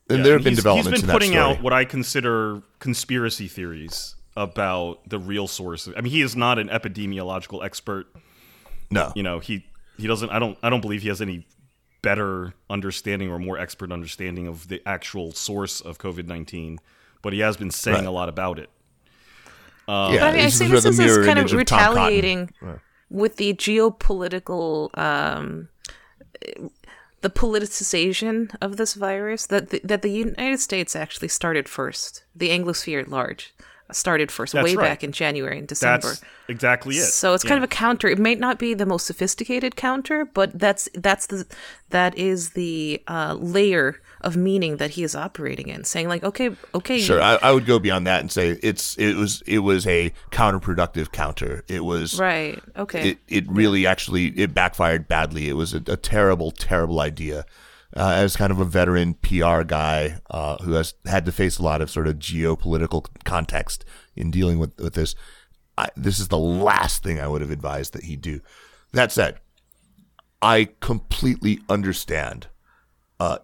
And Yeah, there have been developments He's been in putting that story. out what I consider conspiracy theories about the real source. I mean, he is not an epidemiological expert. no. You know, he he doesn't. I don't. I don't believe he has any better understanding or more expert understanding of the actual source of COVID nineteen. But he has been saying Right. a lot about it. yeah, But I mean, I this see is this as kind of image Tom Cotton. retaliating with the geopolitical, um, the politicization of this virus that the, that the United States actually started first. The Anglosphere at large started first, That's way right. back in January and December. That's exactly it. So it's kind of a counter. It may not be the most sophisticated counter, but that's that's the that is the uh, layer of meaning that he is operating in, saying like, okay, okay, Sure, I, I would go beyond that and say it's it was it was a counterproductive counter. It was right, okay, it, it really actually it backfired badly. It was a, a terrible, terrible idea. Uh, as kind of a veteran PR guy uh, who has had to face a lot of sort of geopolitical context in dealing with, with this, I, this is the last thing I would have advised that he do. That said, I completely understand uh,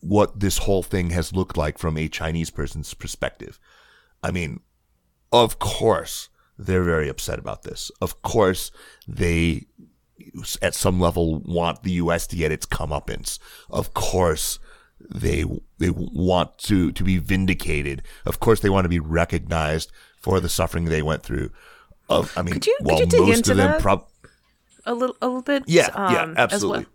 what this whole thing has looked like from a Chinese person's perspective. I mean, of course, they're very upset about this. Of course, they at some level want the U.S. to get its comeuppance. Of course, they they want to to be vindicated. Of course, they want to be recognized for the suffering they went through. Of, I mean, Could you- could while you dig most into of them prob- A little, a little bit. Yeah, um, yeah, absolutely. well.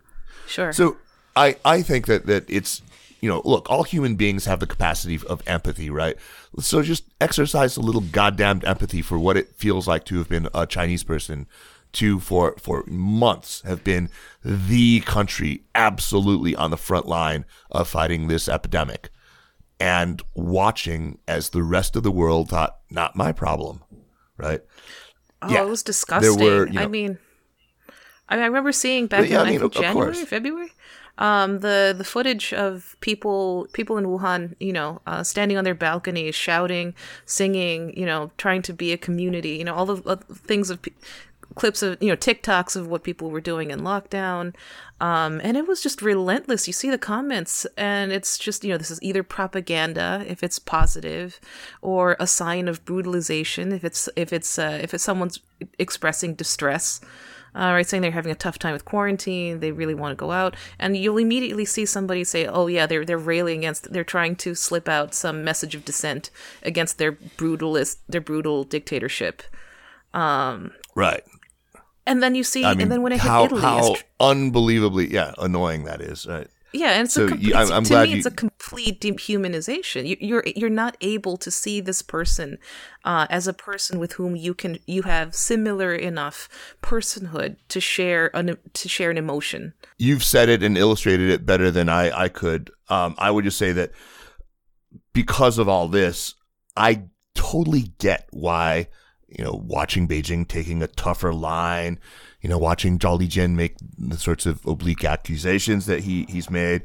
Sure. So I I think that that it's you know look all human beings have the capacity of empathy right so just exercise a little goddamn empathy for what it feels like to have been a Chinese person to for for months have been the country absolutely on the front line of fighting this epidemic and watching as the rest of the world thought not my problem right Oh, Yeah. it was disgusting. were, you I know- mean, I, mean, I remember seeing back yeah, in I mean, think of- of January, course. February, um, the the footage of people people in Wuhan, you know, uh, standing on their balconies, shouting, singing, you know, trying to be a community, you know, all the uh, things of. Clips of you know TikToks of what people were doing in lockdown, um, and it was just relentless. You see the comments, and it's just you know this is either propaganda if it's positive, or a sign of brutalization if it's if it's uh, if it's someone's expressing distress. Uh, right, saying they're having a tough time with quarantine, they really want to go out, and you'll immediately see somebody say, "Oh yeah, they're they're railing against, they're trying to slip out some message of dissent against their brutalist, their brutal dictatorship." right And then you see, I mean and then when it hit how Italy, how tr- unbelievably yeah annoying that is right yeah, and it's so a you- I'm- I'm to me, it's a complete dehumanization. You, you're you're not able to see this person uh, as a person with whom you can you have similar enough personhood to share an to share an emotion. you've said it and illustrated it better than I, I could. Um, I would just say that because of all this, I totally get why, you know, watching Beijing taking a tougher line, you know, watching Zhao Lijian make the sorts of oblique accusations that he, he's made,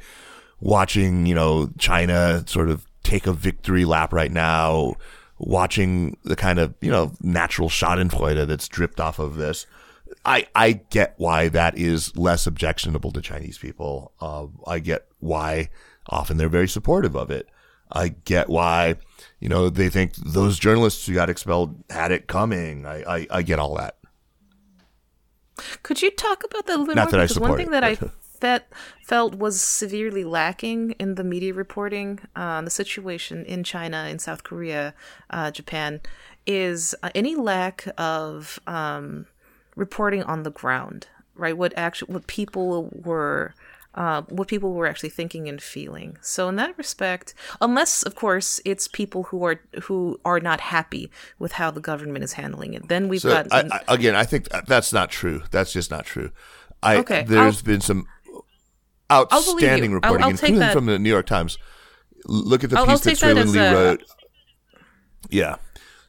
watching, you know, China sort of take a victory lap right now, watching the kind of, you know, natural schadenfreude that's dripped off of this. I, I get why that is less objectionable to Chinese people. Uh, I get why often they're very supportive of it. I get why, you know, they think those journalists who got expelled had it coming. I, I, I get all that. Could you talk about that a little bit Not more? that I because one support thing it, that I that felt was severely lacking in the media reporting on the situation in China, in South Korea, uh, Japan, is uh, any lack of um, reporting on the ground. Right, what actually what people were. Uh, what people were actually thinking and feeling. So in that respect, unless of course it's people who are who are not happy with how the government is handling it, then we've So got I, I, again, I think that's not true. That's just not true. I Okay, there's I'll- been some outstanding. I'll- reporting, I'll take including from the New York Times. Look at the I'll- I'll piece that that Lee a- wrote. Yeah.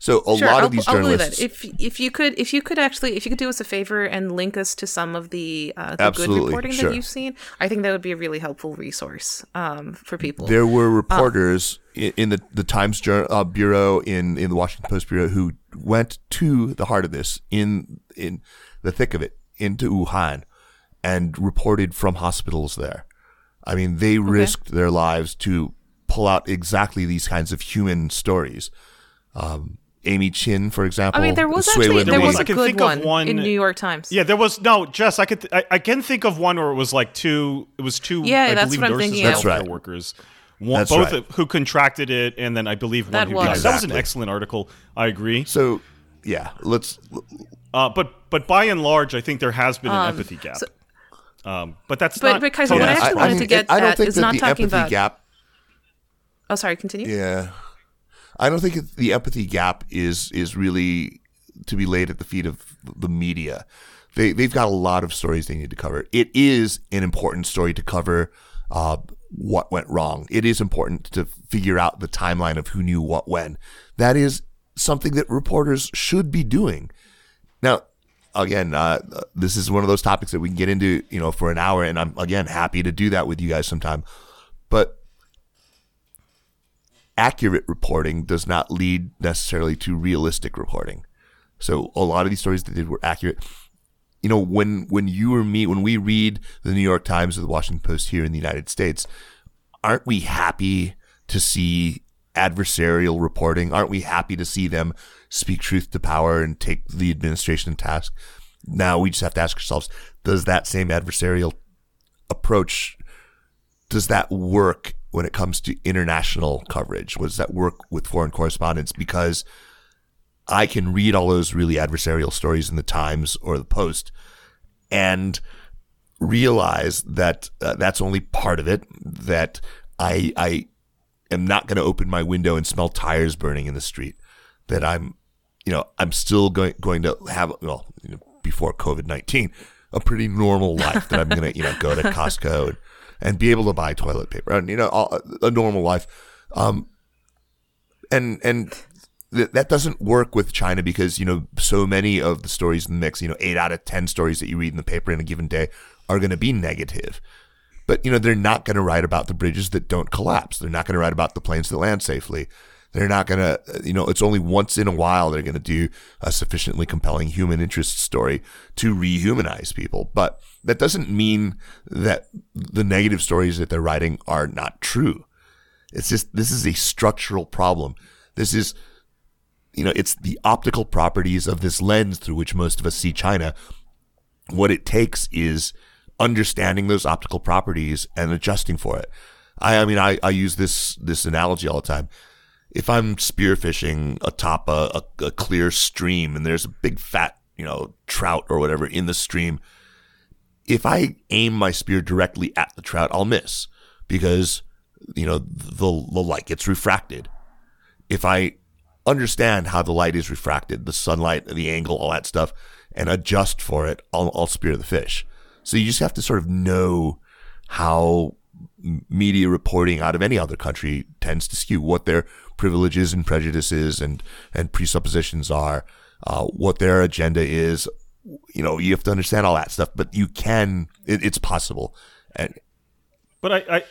So a Sure, lot of these I'll believe journalists. that. If if you could if you could actually if you could do us a favor and link us to some of the, uh, the good reporting sure. that you've seen, I think that would be a really helpful resource um, for people. There were Uh, reporters i in the the Times Jour- uh, bureau in in the Washington Post bureau who went to the heart of this in in the thick of it into Wuhan and reported from hospitals there. I mean, they risked their lives to pull out exactly these kinds of human stories. Um, Amy Qin, for example. I mean, there was actually there Lee. was a good one, one- in New York Times. Yeah, there was no Jess. I could th- I, I can think of one where it was like two. It was two. Yeah, I that's believe what I'm nurses thinking. That's right. workers. One, That's both right. who contracted it, and then I believe one That who was. died. That was an excellent article. I agree. So, yeah, let's. Uh, but but by and large, I think there has been an empathy gap. um, but that's But- not. but Kaiser, totally what I actually surprising. wanted to get I don't at think is that not the talking empathy about- gap Oh, sorry. Continue. Yeah, I don't think the empathy gap is is really to be laid at the feet of the media. They they've got a lot of stories they need to cover. It is an important story to cover uh, what went wrong. It is important to figure out the timeline of who knew what when. That is something that reporters should be doing. Now, again, uh, this is one of those topics that we can get into, you know, for an hour, and I'm again happy to do that with you guys sometime. But accurate reporting does not lead necessarily to realistic reporting. So a lot of these stories that did were accurate. You know, when when you or me, when we read the New York Times or the Washington Post here in the United States, aren't we happy to see adversarial reporting? Aren't we happy to see them speak truth to power and take the administration to task? now we just have to ask ourselves: Does that same adversarial approach does that work when it comes to international coverage? Does that work with foreign correspondents? Because I can read all those really adversarial stories in the Times or the Post and realize that uh, that's only part of it. That I I am not going to open my window and smell tires burning in the street. That I'm, you know, I'm still going going to have well you know, before COVID nineteen a pretty normal life. that I'm going to you know go to Costco and, and be able to buy toilet paper and you know all, a normal life. Um, and and th- that doesn't work with China because you know so many of the stories in the mix, you know, eight out of ten stories that you read in the paper in a given day are going to be negative. But you know, they're not going to write about the bridges that don't collapse. They're not going to write about the planes that land safely. They're not going to, you know, it's only once in a while they're going to do a sufficiently compelling human interest story to rehumanize people. But that doesn't mean that the negative stories that they're writing are not true. It's just, this is a structural problem. This is, you know, it's the optical properties of this lens through which most of us see China. What it takes is understanding those optical properties and adjusting for it. I, I mean, I, I use this, this analogy all the time. If I'm spearfishing atop a, a, a clear stream and there's a big fat, you know, trout or whatever in the stream, if I aim my spear directly at the trout, I'll miss because, you know, the, the light gets refracted. If I understand how the light is refracted, the sunlight, the angle, all that stuff, and adjust for it, I'll, I'll spear the fish. So you just have to sort of know how media reporting out of any other country tends to skew, what their privileges and prejudices and, and presuppositions are, uh, what their agenda is. You know, you have to understand all that stuff, but you can, it, it's possible. And But I, I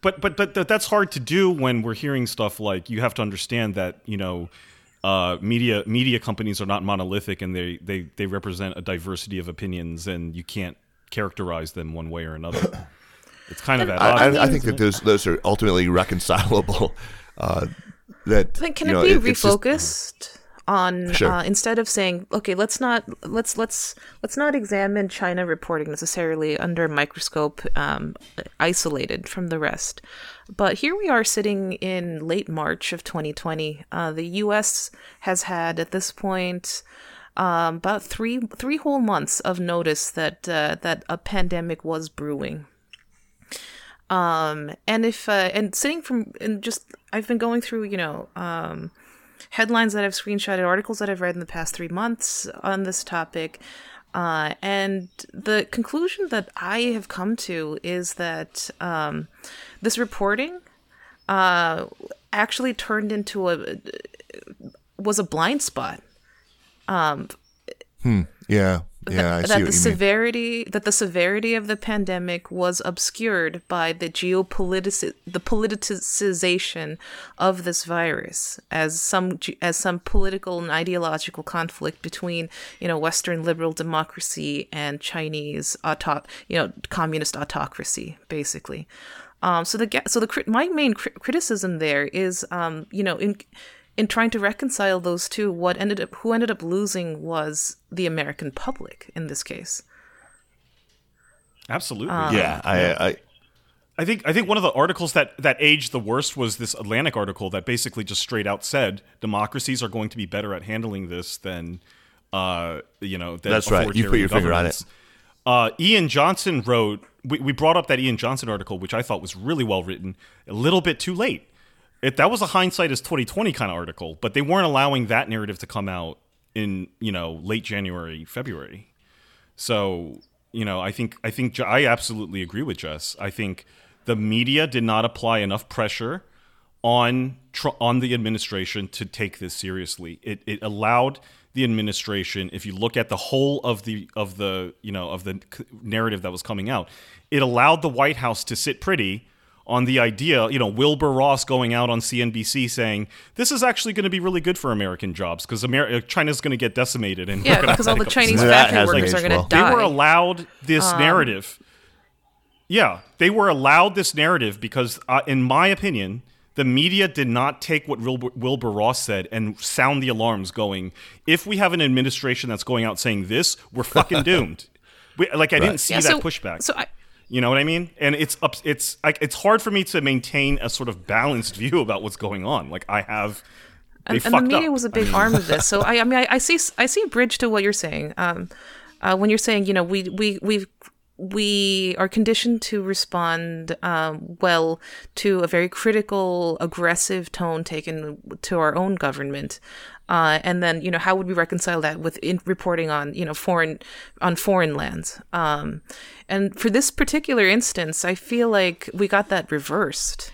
but, but but that's hard to do when we're hearing stuff like you have to understand that you know uh, media media companies are not monolithic and they, they they represent a diversity of opinions and you can't characterize them one way or another. It's kind of at I. I, I think that those those are ultimately reconcilable. Uh, that Then can you it know, be it's just- refocused on Sure. uh, instead of saying, okay, let's not let's let's let's not examine China reporting necessarily under a microscope, um, isolated from the rest. But here we are sitting in late March of 2020. Uh, the U.S. has had at this point um, about three three whole months of notice that uh, that a pandemic was brewing. Um, and if uh, and sitting from and just I've been going through you know um, headlines that I've screenshotted, articles that I've read in the past three months on this topic. Uh, and the conclusion that I have come to is that um, this reporting uh, actually turned into a was a blind spot. Hmm. Yeah, yeah, I see that what the you mean. severity that the severity of the pandemic was obscured by the geopolitic the politicization of this virus as some as some political and ideological conflict between you know Western liberal democracy and Chinese auto you know communist autocracy basically. Um, so the so the my main cri- criticism there is um, you know in in trying to reconcile those two, what ended up who ended up losing was the American public in this case. Absolutely. yeah, I, I, I think I think one of the articles that that aged the worst was this Atlantic article that basically just straight out said democracies are going to be better at handling this than uh, you know than That's right. You put your finger on it. Uh, Ian Johnson wrote. We, we brought up that Ian Johnson article, which I thought was really well written. A little bit too late. It, that was a hindsight is twenty twenty kind of article, but they weren't allowing that narrative to come out in you know late January, February. So you know, I think I think I absolutely agree with Jess. I think the media did not apply enough pressure on on the administration to take this seriously. It it allowed the administration, if you look at the whole of the of the you know of the narrative that was coming out, it allowed the White House to sit pretty on the idea, you know, Wilbur Ross going out on CNBC saying this is actually going to be really good for American jobs because Amer- China's going to get decimated and Yeah, because all the Chinese That factory workers are going to well. they die. were allowed this narrative. Yeah, they were allowed this narrative because, uh, in my opinion, the media did not take what Wilbur, Wilbur Ross said and sound the alarms going, if we have an administration that's going out saying this, we're fucking doomed. We, like, I didn't see Yeah, that so- pushback. So I, You know what I mean? And it's up. It's like it's hard for me to maintain a sort of balanced view about what's going on. Like I have, they and, and the media up. was a big arm of this. So I, I mean, I, I see, I see a bridge to what you're saying. Um, uh, when you're saying, you know, we, we, we, we are conditioned to respond um, well to a very critical, aggressive tone taken to our own government. Uh, and then, you know, how would we reconcile that with in reporting on, you know, foreign on foreign lands? Um, and for this particular instance, I feel like we got that reversed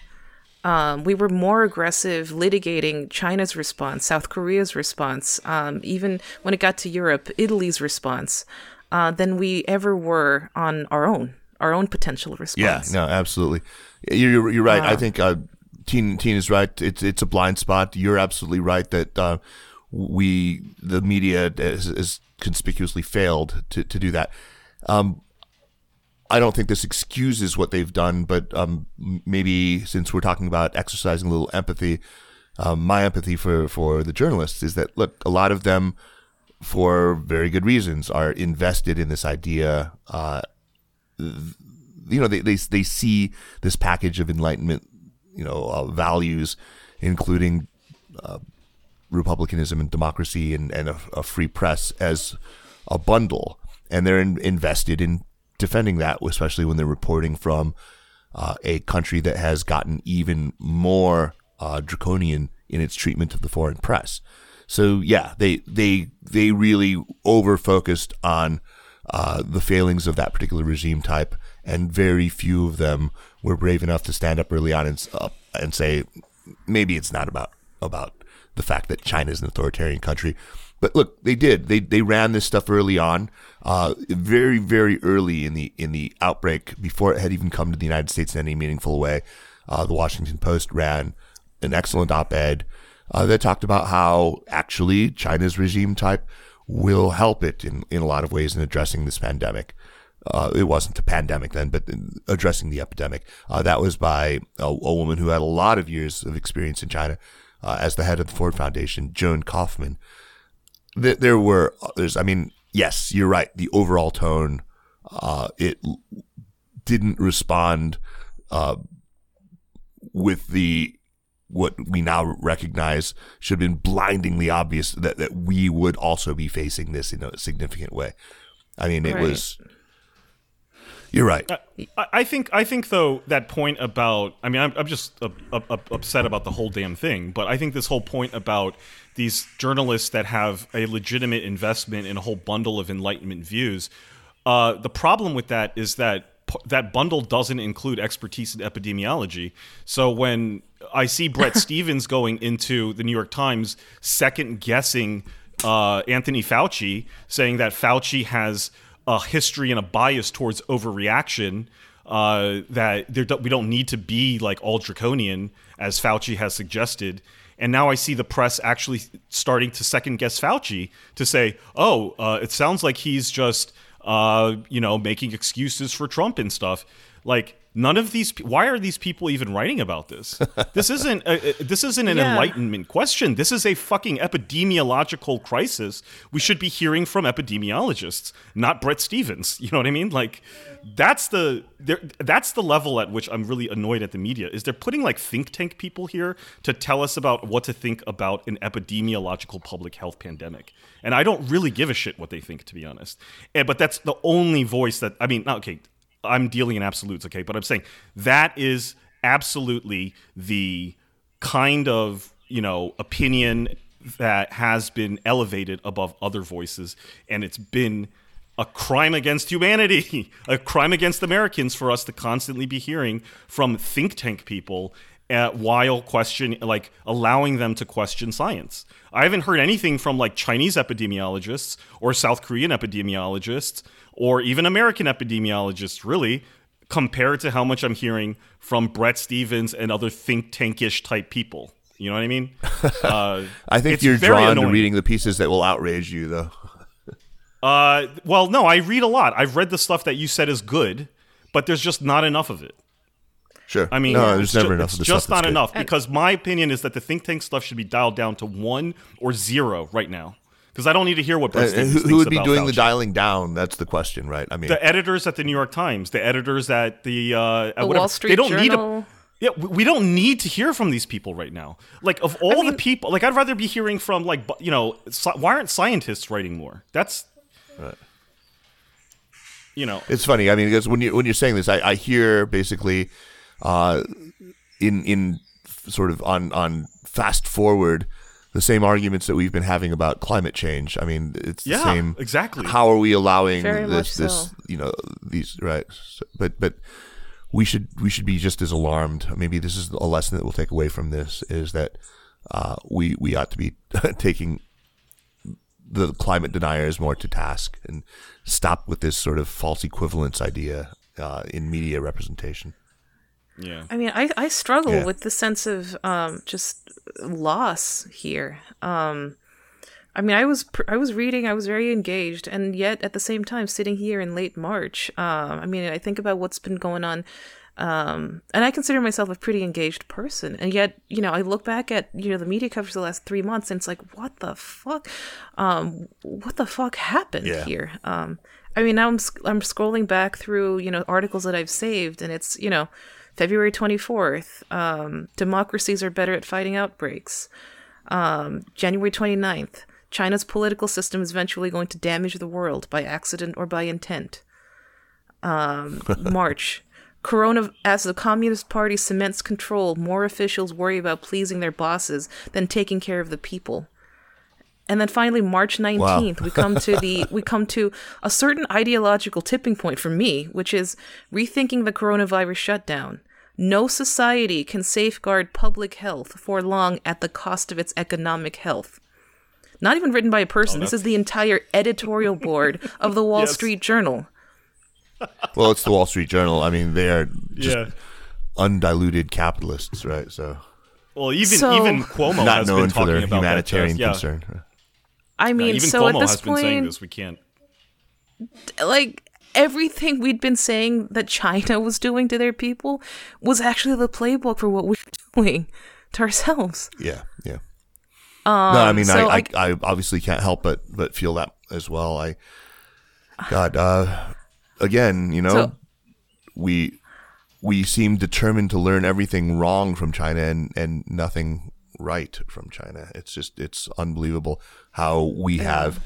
um, we were more aggressive litigating China's response, South Korea's response, um, even when it got to Europe, Italy's response, uh, than we ever were on our own, our own potential response. Yeah, no, absolutely. You're you're, right. I think uh, Teen Teen is right. It's it's a blind spot. You're absolutely right that uh, we the media has, has conspicuously failed to to do that. Um, I don't think this excuses what they've done, but um, maybe since we're talking about exercising a little empathy, um, my empathy for for the journalists is that look, a lot of them, for very good reasons, are invested in this idea. Uh, you know, they, they they see this package of enlightenment, you know, uh, values, including uh, republicanism and democracy and, and a, a free press as a bundle, and they're in, invested in defending that, especially when they're reporting from uh, a country that has gotten even more uh, draconian in its treatment of the foreign press. So yeah, they they they really over focused on uh, the failings of that particular regime type, and very few of them were brave enough to stand up early on and up and say maybe it's not about about the fact that China is an authoritarian country. But look, they did. They they ran this stuff early on, uh, very very early in the in the outbreak before it had even come to the United States in any meaningful way. Uh, the Washington Post ran an excellent op-ed uh, that talked about how actually China's regime type will help it in, in a lot of ways in addressing this pandemic. Uh, it wasn't a pandemic then, but addressing the epidemic. Uh, that was by a, a woman who had a lot of years of experience in China uh, as the head of the Ford Foundation, Joan Kaufman. There, there were others. I mean, yes, you're right. The overall tone, uh, it didn't respond uh, with the what we now recognize should have been blindingly obvious that, that we would also be facing this in a significant way. I mean, it Right. was. You're right. I, I think I think though that point about I mean I'm, I'm just uh, uh, uh, upset about the whole damn thing, but I think this whole point about these journalists that have a legitimate investment in a whole bundle of enlightenment views. Uh, the problem with that is that that bundle doesn't include expertise in epidemiology. So when I see Bret Stephens going into the New York Times second guessing uh, Anthony Fauci, saying that Fauci has a history and a bias towards overreaction. Uh, that we don't need to be like all draconian as Fauci has suggested. And now I see the press actually starting to second guess Fauci to say, "Oh, uh, it sounds like he's just, uh, you know, making excuses for Trump and stuff." Like none of these. Why are these people even writing about this? This isn't. A, a- this isn't an Yeah. enlightenment question. This is a fucking epidemiological crisis. We should be hearing from epidemiologists, not Bret Stephens. You know what I mean? Like that's the that's the level at which I'm really annoyed at the media. Is they're putting like think tank people here to tell us about what to think about an epidemiological public health pandemic, and I don't really give a shit what they think, to be honest. And, but that's the only voice that I mean. Okay, I'm dealing in absolutes, okay, but I'm saying that is absolutely the kind of you know opinion that has been elevated above other voices, and it's been a crime against humanity, a crime against Americans for us to constantly be hearing from think tank people uh, while question like allowing them to question science. I haven't heard anything from like Chinese epidemiologists or South Korean epidemiologists or even American epidemiologists really compared to how much I'm hearing from Bret Stephens and other think tankish type people. You know what I mean? Uh, I think you're drawn annoying. to reading the pieces that will outrage you, though. Uh, well, no, I read a lot. I've read the stuff that you said is good, but there's just not enough of it. Sure. I mean, No, there's never ju- enough It's the just stuff that's not good. enough because my opinion is that the think tank stuff should be dialed down to one or zero right now. Because I don't need to hear what Bret And- and who, who would be about doing the dialing down? That's the question, right? I mean, the editors at the New York Times, the editors at the, uh, at The whatever, Wall Street they don't need Journal. to. Yeah, we we don't need to hear from these people right now. Like of all the mean- people, like I'd rather be hearing from like you know, sci- why aren't scientists writing more? That's you know, It's funny. I mean, because when you when you're saying this, I, I hear basically, uh, in in sort of on on fast forward, the same arguments that we've been having about climate change. I mean, it's Yeah, the same. exactly. How are we allowing Very much this this so. you know these right? So- but but we should we should be just as alarmed. Maybe this is a lesson that we'll take away from this is that uh, we we ought to be taking the climate deniers more to task and stop with this sort of false equivalence idea uh, in media representation. Yeah. I mean, I, I struggle Yeah. with the sense of um, just loss here. Um, I mean, I was pr- I was reading, I was very engaged, and yet at the same time, sitting here in late March. Um, I mean, I think about what's been going on, um, and I consider myself a pretty engaged person, and yet, you know, I look back at you know the media coverage the last three months, and it's like, what the fuck, um, what the fuck happened Yeah. here? Um, I mean, now I'm sc- I'm scrolling back through you know articles that I've saved, and it's you know February 24th, um, democracies are better at fighting outbreaks. Um, January 29th, China's political system is eventually going to damage the world by accident or by intent. Um, March, Corona, as the Communist Party cements control, more officials worry about pleasing their bosses than taking care of the people. And then finally, March nineteenth, we come to the we come to a certain ideological tipping point for me, which is rethinking the coronavirus shutdown. No society can safeguard public health for long at the cost of its economic health. Not even written by a person. Oh, this is the entire editorial board of the Wall Yes. Street Journal. Well, it's the Wall Street Journal. I mean, they are just Yeah. undiluted capitalists, right? So Well, even So- even Cuomo not has known been for talking their about humanitarian that. Jess. concern. I Yeah. mean, even so Cuomo at this has been saying point, this. We can't. like everything we'd been saying that China was doing to their people was actually the playbook for what we were doing to ourselves. Yeah, yeah. no, I mean, Um, so I, I- I, I obviously can't help but but feel that as well. I, God, uh, again, you know, So- we we seem determined to learn everything wrong from China and and nothing right from China. It's just it's unbelievable how we have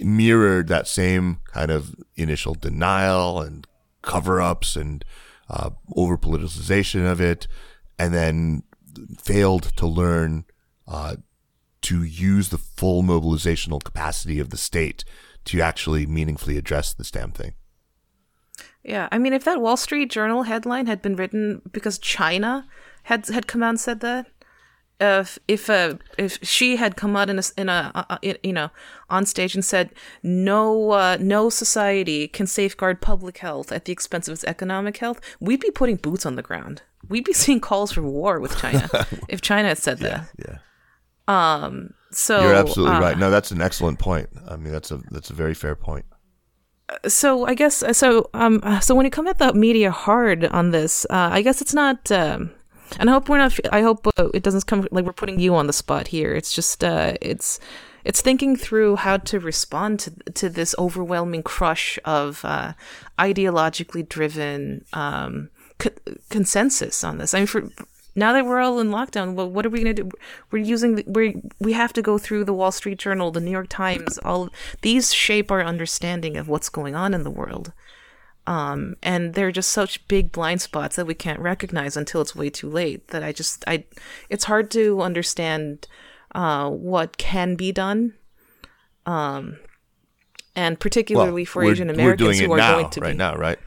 mirrored that same kind of initial denial and cover ups and uh, over politicization of it, and then failed to learn uh, to use the full mobilizational capacity of the state to actually meaningfully address this damn thing. Yeah, I mean, if that Wall Street Journal headline had been written because China had had come out and said that, if if uh, if Xi had come out in a in a uh, uh, you know on stage and said no uh, no society can safeguard public health at the expense of its economic health, we'd be putting boots on the ground. We'd be seeing calls for war with China if China had said that. Yeah. Um. So You're absolutely uh, right. No, that's an excellent point. I mean, that's a that's a very fair point. so I guess so. Um, so when you come at the media hard on this, uh, I guess it's not. Um, and I hope we're not. I hope uh, it doesn't come like we're putting you on the spot here. It's just. Uh, it's. It's thinking through how to respond to to this overwhelming crush of uh, ideologically driven um, co- consensus on this. I mean, for now that we're all in lockdown, well, what are we going to do? We're using we we have to go through the Wall Street Journal, the New York Times. All these shape our understanding of what's going on in the world, um, and they're just such big blind spots that we can't recognize until it's way too late. That I just I, it's hard to understand uh, what can be done. Um, and particularly for Asian Americans who are now, going to right be now, right?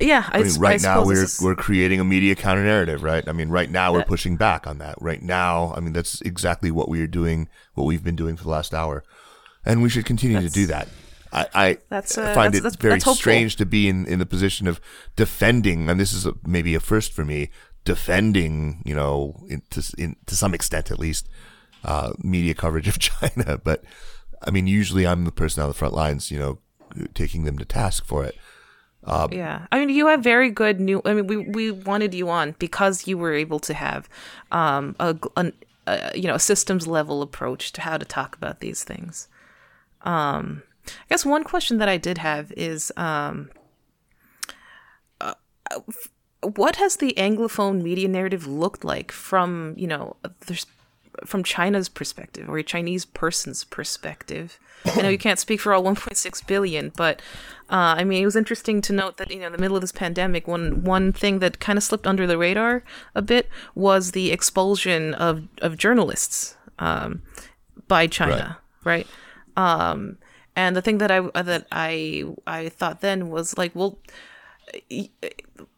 yeah. I, I mean, right I now we're is- we're creating a media counter narrative, right? I mean, right now we're pushing back on that. Right now, I mean, that's exactly what we are doing, what we've been doing for the last hour, and we should continue to do that. I, I That's, uh, find that's- it that's- very strange to be in, in the position of defending, and this is a, maybe a first for me, defending, you know, in, to, in, to some extent at least, uh, media coverage of China. But I mean, usually I'm the person on the front lines, you know, taking them to task for it. yeah, I mean, you have very good new. I mean, we we wanted you on because you were able to have um, a, an, a you know a systems level approach to how to talk about these things. Um, I guess one question that I did have is, um, uh, what has the Anglophone media narrative looked like from you know there's from China's perspective or a Chinese person's perspective? I know you can't speak for all 1.6 billion, but uh, I mean, it was interesting to note that you know, in the middle of this pandemic, one one thing that kind of slipped under the radar a bit was the expulsion of of journalists um, by China, right? Um, and the thing that I that I I thought then was like, well,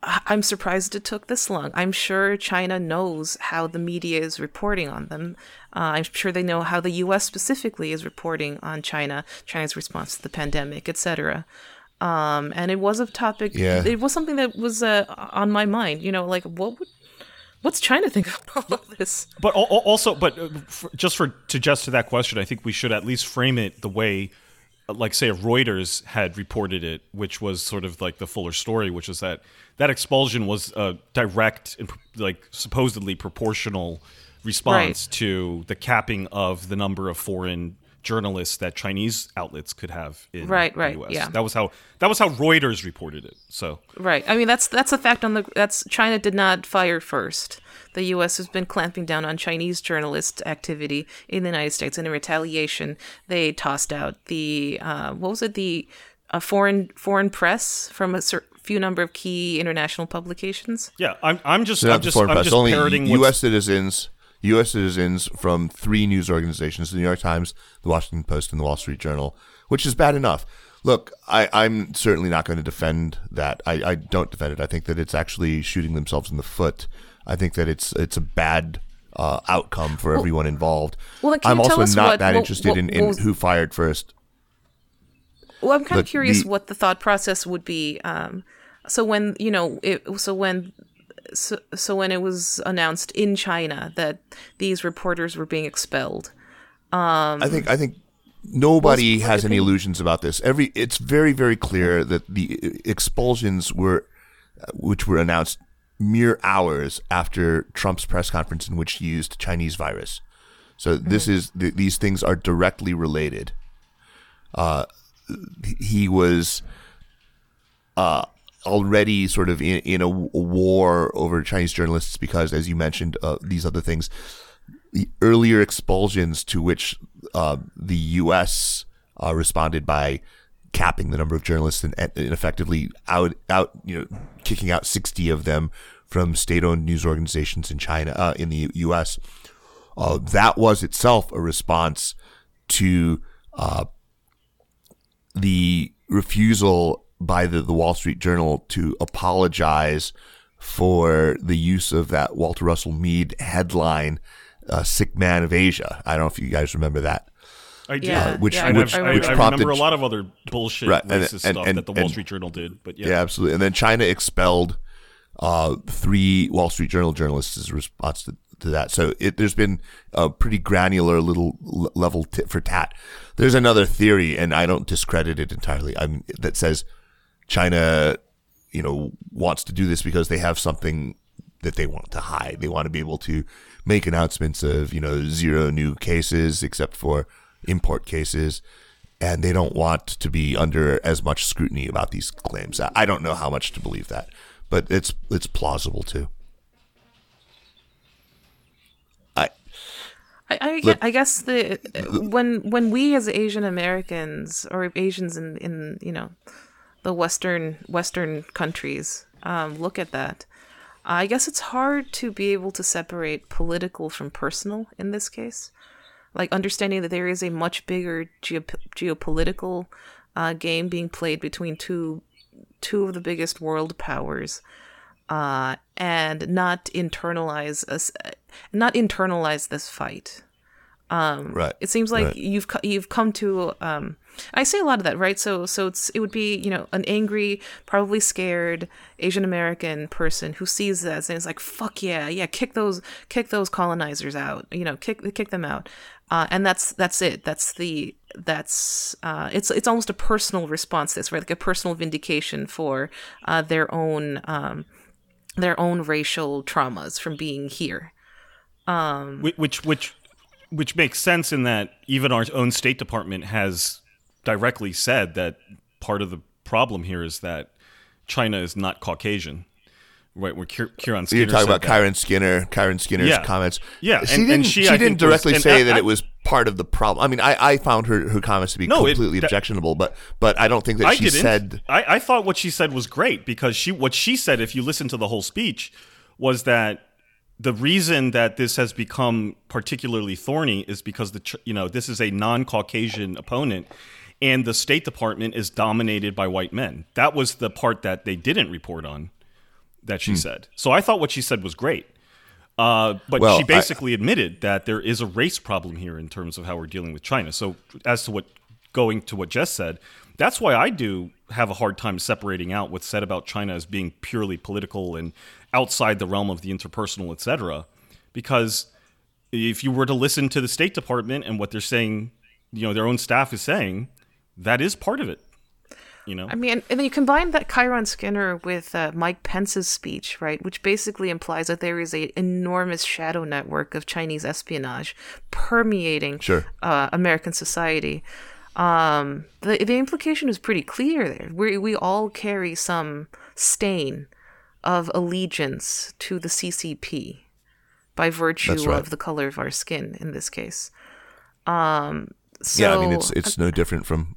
I'm surprised it took this long. I'm sure China knows how the media is reporting on them. Uh, I'm sure they know how the U.S. specifically is reporting on China, China's response to the pandemic, etc. Um, and it was a topic. Yeah. It was something that was uh, on my mind. You know, like what would, what's China think about all this? But al- al- also, but uh, for, just for to just to that question, I think we should at least frame it the way, uh, like say, Reuters had reported it, which was sort of like the fuller story, which is that that expulsion was a direct and like supposedly proportional response Right. to the capping of the number of foreign journalists that Chinese outlets could have in Right, the right, US. yeah. That was how that was how Reuters reported it. So Right. I mean, that's that's a fact on the that's China did not fire first. The U.S. has been clamping down on Chinese journalist activity in the United States, and in retaliation, they tossed out the uh, what was it the uh, foreign foreign press from a cer- few number of key international publications. yeah, I'm I'm just Not I'm just I'm press, just only parroting U.S. what's citizens, U.S. citizens from three news organizations: the New York Times, the Washington Post, and the Wall Street Journal, which is bad enough. Look, I, I'm certainly not going to defend that. I, I don't defend it. I think that it's actually shooting themselves in the foot. I think that it's it's a bad uh, outcome for everyone involved. well, I'm also not what- that interested in, in who fired first. Well, I'm kind of curious the- what the thought process would be. Um, so when you know, it, so when, so, so when it was announced in China that these reporters were being expelled, I think I think nobody has any illusions about this. Every it's very very clear that the expulsions were, which were announced mere hours after Trump's press conference in which he used Chinese virus. So this is th- these things are directly related. Uh, he was uh, already sort of in, in a w- war over Chinese journalists because, as you mentioned, uh, these other things the earlier expulsions to which uh, the U.S. Uh, responded by capping the number of journalists and, and effectively out out you know kicking out 60 of them from state-owned news organizations in China uh, in the U.S. Uh, that was itself a response to uh, the refusal by the, the Wall Street Journal to apologize for the use of that Walter Russell Mead headline, uh, "Sick Man of Asia." I don't know if you guys remember that. I do. Yeah, which- yeah, which- I, I, which I prompted- remember a lot of other bullshit Right, and- racist and- stuff and- that the Wall and- Street Journal did. But yeah, Yeah, absolutely. And then China expelled uh, three Wall Street Journal journalists as response to, to that. So it, there's been a pretty granular little level tit for tat. There's another theory, and I don't discredit it entirely. I'm, that says China, you know, wants to do this because they have something that they want to hide. They want to be able to make announcements of, you know, zero new cases except for import cases. And they don't want to be under as much scrutiny about these claims. I don't know how much to believe that, but it's it's plausible too. I I, I, I guess the when when we as Asian Americans or Asians in, in you know the Western Western countries um, look at that, I guess it's hard to be able to separate political from personal in this case. Like understanding that there is a much bigger geop- geopolitical uh, game being played between two two of the biggest world powers uh, and not internalize us, not internalize this fight. right. It seems like Right. you've you've come to. Um, I say a lot of that, right? So so it's it would be you know an angry, probably scared Asian American person who sees this and is like, "Fuck yeah, yeah, kick those kick those colonizers out, you know, kick kick them out," uh, and that's that's it. That's the that's uh, it's it's almost a personal response. This right, like a personal vindication for uh, their own um, their own racial traumas from being here. Whi- which which which makes sense in that even our own State Department has directly said that part of the problem here is that China is not Caucasian. Right, Kier- Kiron Skinner You're talking about. Kiron Skinner, Kiron Skinner's Yeah. comments. Yeah, she and- didn't. and she, she didn't think, was- directly say I- that I- it was part of the problem. I mean, I, I found her, her comments to be No, it- completely that- objectionable, but but I don't think that I she didn't. said. I, I thought what she said was great because she what she said, if you listen to the whole speech, was that the reason that this has become particularly thorny is because the you know this is a non-Caucasian opponent, and the State Department is dominated by white men. That was the part that they didn't report on. That Hmm. she said. So I thought what she said was great. Uh, but Well, she I- basically admitted that there is a race problem here in terms of how we're dealing with China. So, as to what going to what Jess said, that's why I do have a hard time separating out what's said about China as being purely political and outside the realm of the interpersonal, etc. Because if you were to listen to the State Department and what they're saying, you know, their own staff is saying, that is part of it. You know, I mean, and then you combine that Kiron Skinner with uh, Mike Pence's speech, right, which basically implies that there is a enormous shadow network of Chinese espionage permeating Sure. uh, American society. Um, the the implication is pretty clear there. We we all carry some stain of allegiance to the CCP by virtue right. of the color of our skin in this case. Um, so, yeah, I mean, it's it's no different from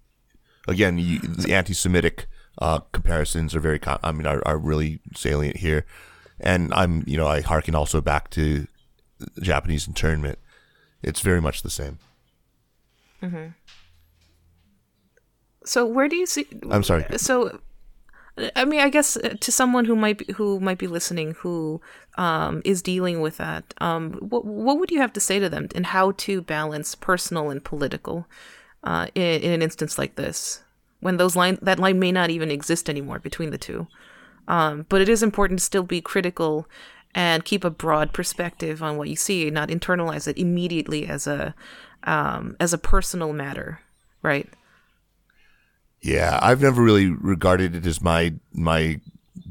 again you, the anti-Semitic uh, comparisons are very, I mean, are, are really salient here, and I'm you know I harken also back to Japanese internment. It's very much the same. so where do you see? I'm sorry. so i mean i guess uh, to someone who might be, who might be listening who um, is dealing with that um, what, what would you have to say to them and how to balance personal and political uh, in, in an instance like this when those line that line may not even exist anymore between the two. Um, but it is important to still be critical and keep a broad perspective on what you see not internalize it immediately as a um, as a personal matter right? Yeah, I've never really regarded it as my my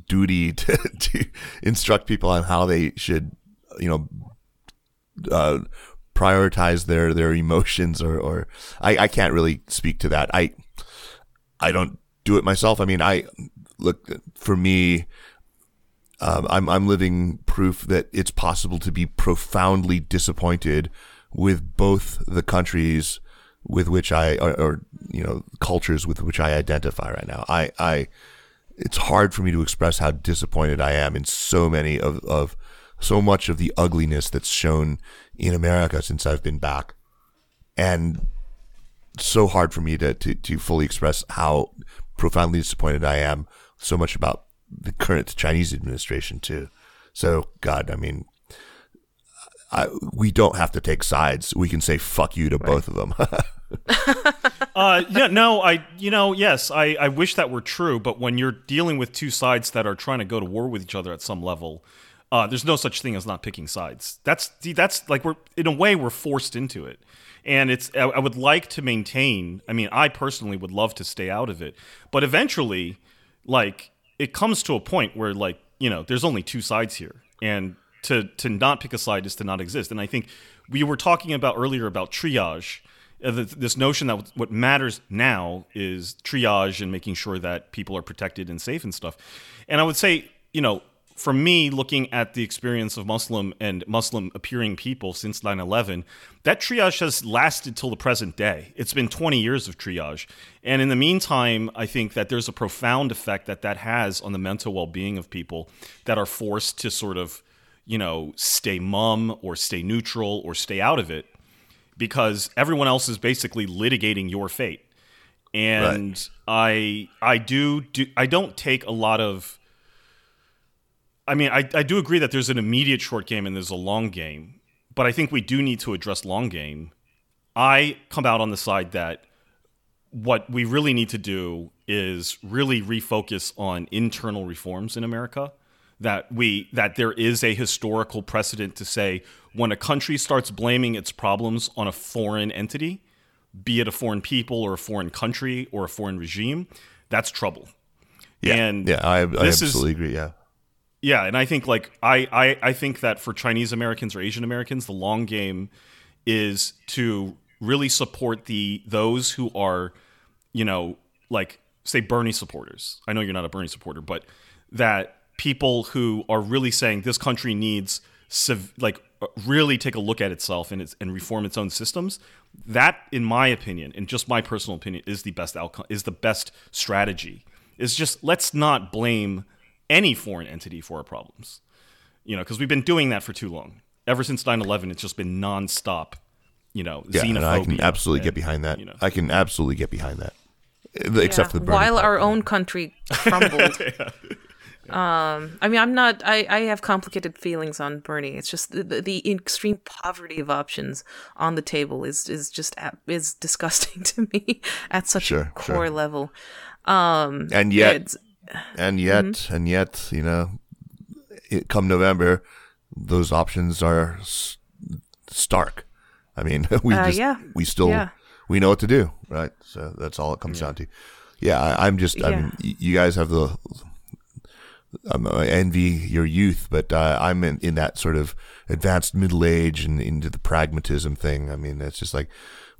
duty to, to instruct people on how they should, you know, uh, prioritize their their emotions or or I, I can't really speak to that. I I don't do it myself. I mean, I look for me. Um, I'm I'm living proof that it's possible to be profoundly disappointed with both the countries with which I or, or you know cultures with which I identify right now. I I it's hard for me to express how disappointed I am in so many of of so much of the ugliness that's shown in America since I've been back, and so hard for me to to, to fully express how profoundly disappointed I am so much about the current Chinese administration too. So God, I mean. I, we don't have to take sides. We can say "fuck you" to both of them. Uh, yeah, no, I, you know, yes, I, I wish that were true, but when you're dealing with two sides that are trying to go to war with each other at some level, uh, there's no such thing as not picking sides. That's that's like we're in a way we're forced into it, and it's I, would like to maintain. I mean, I personally would love to stay out of it, but eventually, like it comes to a point where like you know, there's only two sides here, and to to not pick a side is to not exist. And I think we were talking about earlier about triage uh, th- this notion that what matters now is triage and making sure that people are protected and safe and stuff. And I would say, you know, for me, looking at the experience of Muslim and Muslim appearing people since 9 11, that triage has lasted till the present day. It's been 20 years of triage. And in the meantime, I think that there's a profound effect that that has on the mental well being of people that are forced to sort of, you know, stay mum or stay neutral or stay out of it because everyone else is basically litigating your fate. And I I do, do I don't take a lot of I mean, I, I do agree that there's an immediate short game and there's a long game, but I think we do need to address long game I come out on the side that what we really need to do is really refocus on internal reforms in America. That we that there is a historical precedent to say when a country starts blaming its problems on a foreign entity, be it a foreign people or a foreign country or a foreign regime, that's trouble. Yeah, And yeah, I, I this is- absolutely agree. Yeah, Yeah, and I think like I, I I think that for Chinese Americans or Asian Americans, the long game is to really support the those who are, you know, like say Bernie supporters. I know you're not a Bernie supporter, but that people who are really saying this country needs civ- like really take a look at itself and its, and reform its own systems. That, in my opinion, and just my personal opinion, is the best outcome. Is the best strategy. Is just let's not blame any foreign entity for our problems. You know, because we've been doing that for too long. Ever since 9-11, it's just been nonstop. You know, yeah, and I can xenophobia absolutely get behind that. you know. I can absolutely get behind that. Except Yeah, for the while part. our own country crumbled. Um, I mean, I'm not. I, I have complicated feelings on Bernie. It's just the, the, the extreme poverty of options on the table is is just is disgusting to me at such Sure, a core sure. level. Um, and yet, it's- and yet, Mm-hmm. and yet, you know, it, come November, those options are s- stark. I mean, we Uh, just yeah. we still Yeah. we know what to do, right? So that's all it comes down to. Yeah, I, I'm just. I Yeah. mean, you guys have the. Um, I envy your youth, but uh, I'm in, in that sort of advanced middle age and into the pragmatism thing. I mean, it's just like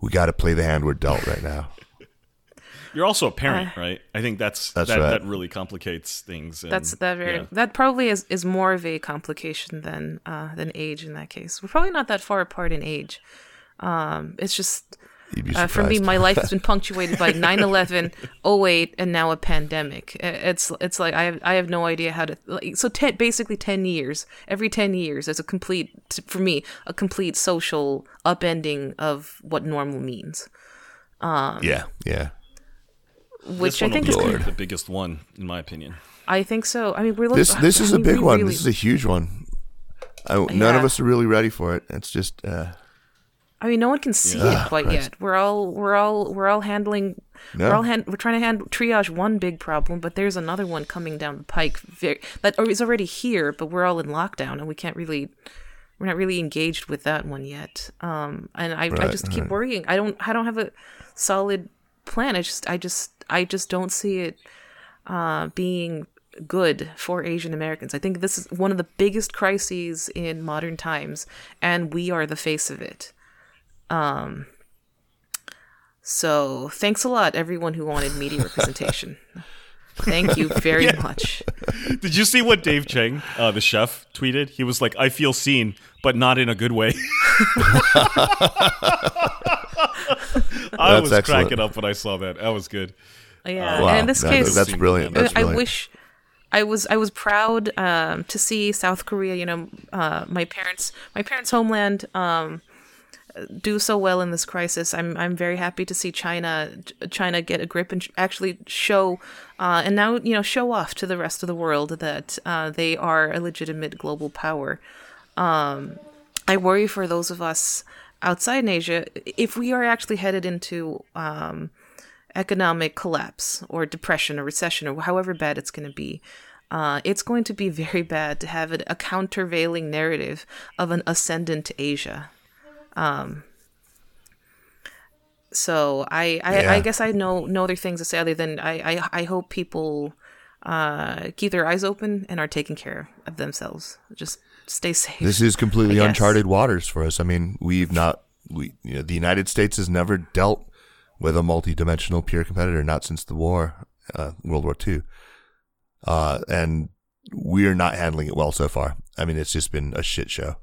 we got to play the hand we're dealt right now. You're also a parent, right? I think that's, That's that, right. that really complicates things. and- That's that very yeah. that probably is, is more of a complication than uh, than age in that case. We're probably not that far apart in age. Um, it's just uh, for me, my life has been punctuated by 9/11, 08, and now a pandemic. It's it's like I have I have no idea how to like, so ten, basically ten years. Every ten years, there's a complete for me a complete social upending of what normal means, Um, yeah, yeah. Which This I think will is be the biggest one, in my opinion. I think so. I mean, we're looking, This this is I a mean, big one. really- This is a huge one. I, None of us are really ready for it. It's just uh, I mean, no one can see Yeah. it quite yet. We're all we're all we're all handling. No. We're all hand, we're trying to handle triage one big problem, but there's another one coming down the pike very, that or is already here, but we're all in lockdown and we can't really. We're not really engaged with that one yet. Um, and I, I Right, just keep worrying. I don't I don't have a solid plan. I just I just I just don't see it uh, being good for Asian Americans. I think this is one of the biggest crises in modern times, and we are the face of it. Um, so thanks a lot, everyone who wanted media representation. Thank you very much. Did you see what Dave Chang, uh, the chef, tweeted? He was like, "I feel seen, but not in a good way." I That's was excellent. cracking up when I saw that. That was good. Yeah, wow, and in this that- case, that's brilliant. That's I wish I was I was proud um, to see South Korea. You know, uh, my parents my parents' homeland um, do so well in this crisis. I'm I'm very happy to see China China get a grip and actually show uh, and now you know show off to the rest of the world that uh, they are a legitimate global power. Um, I worry for those of us outside in Asia if we are actually headed into um, economic collapse or depression or recession or however bad it's going to be. Uh, it's going to be very bad to have a countervailing narrative of an ascendant Asia. Um, so I, I, Yeah. I guess I know no other things to say other than I, I, I hope people uh, keep their eyes open and are taking care of themselves. Just stay safe. This is completely uncharted waters for us. I mean, we've not we you know the United States has never dealt with a multi-dimensional peer competitor, not since the war, uh, World War II, uh, and we're not handling it well so far. I mean, it's just been a shit show.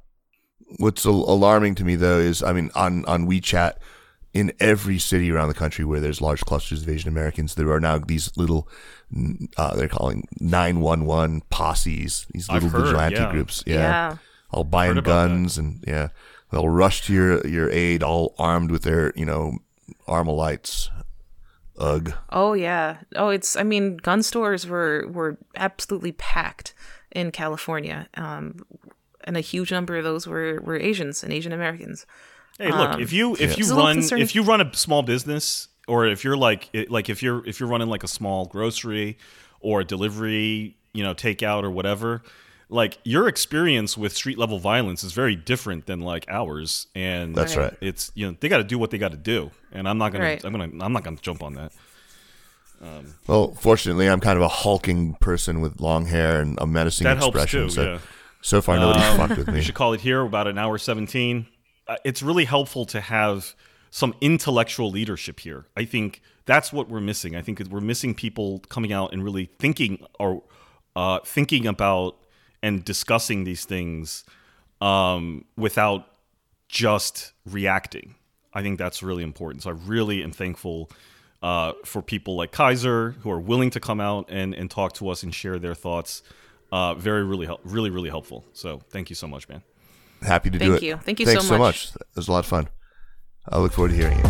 What's al- alarming to me though is, I mean, on on WeChat, in every city around the country where there's large clusters of Asian Americans, there are now these little, uh, they're calling nine one one posses, these little heard, vigilante yeah. groups, Yeah. all buying Heard about that. guns and yeah, they'll rush to your your aid all armed with their you know armalites. Ugh. Oh yeah. Oh, it's. I mean, gun stores were were absolutely packed in California, um, and a huge number of those were were Asians and Asian Americans. Hey, look, if you if you It's a little run if you run a small business or if you're like like if you're if you're running like a small grocery or a delivery, you know, takeout or whatever, like your experience with street level violence is very different than like ours and That's right. It's you know, they got to do what they got to do and I'm not going Right. to I'm going to I'm not going to jump on that. Well, fortunately, I'm kind of a hulking person with long hair and a menacing That helps expression. too, so, yeah. so far, nobody's Um, fucked with We me. should call it here about an hour 17. Uh, it's really helpful to have some intellectual leadership here. I think that's what we're missing. I think we're missing people coming out and really thinking or uh, thinking about and discussing these things um, without just reacting. I think that's really important. So I really am thankful uh, for people like Kaiser who are willing to come out and, and talk to us and share their thoughts. Uh, very, really, really, really helpful. So thank you so much, man happy to Thank do it. Thank you. Thank you Thanks so much. so much. It was a lot of fun. I look forward to hearing.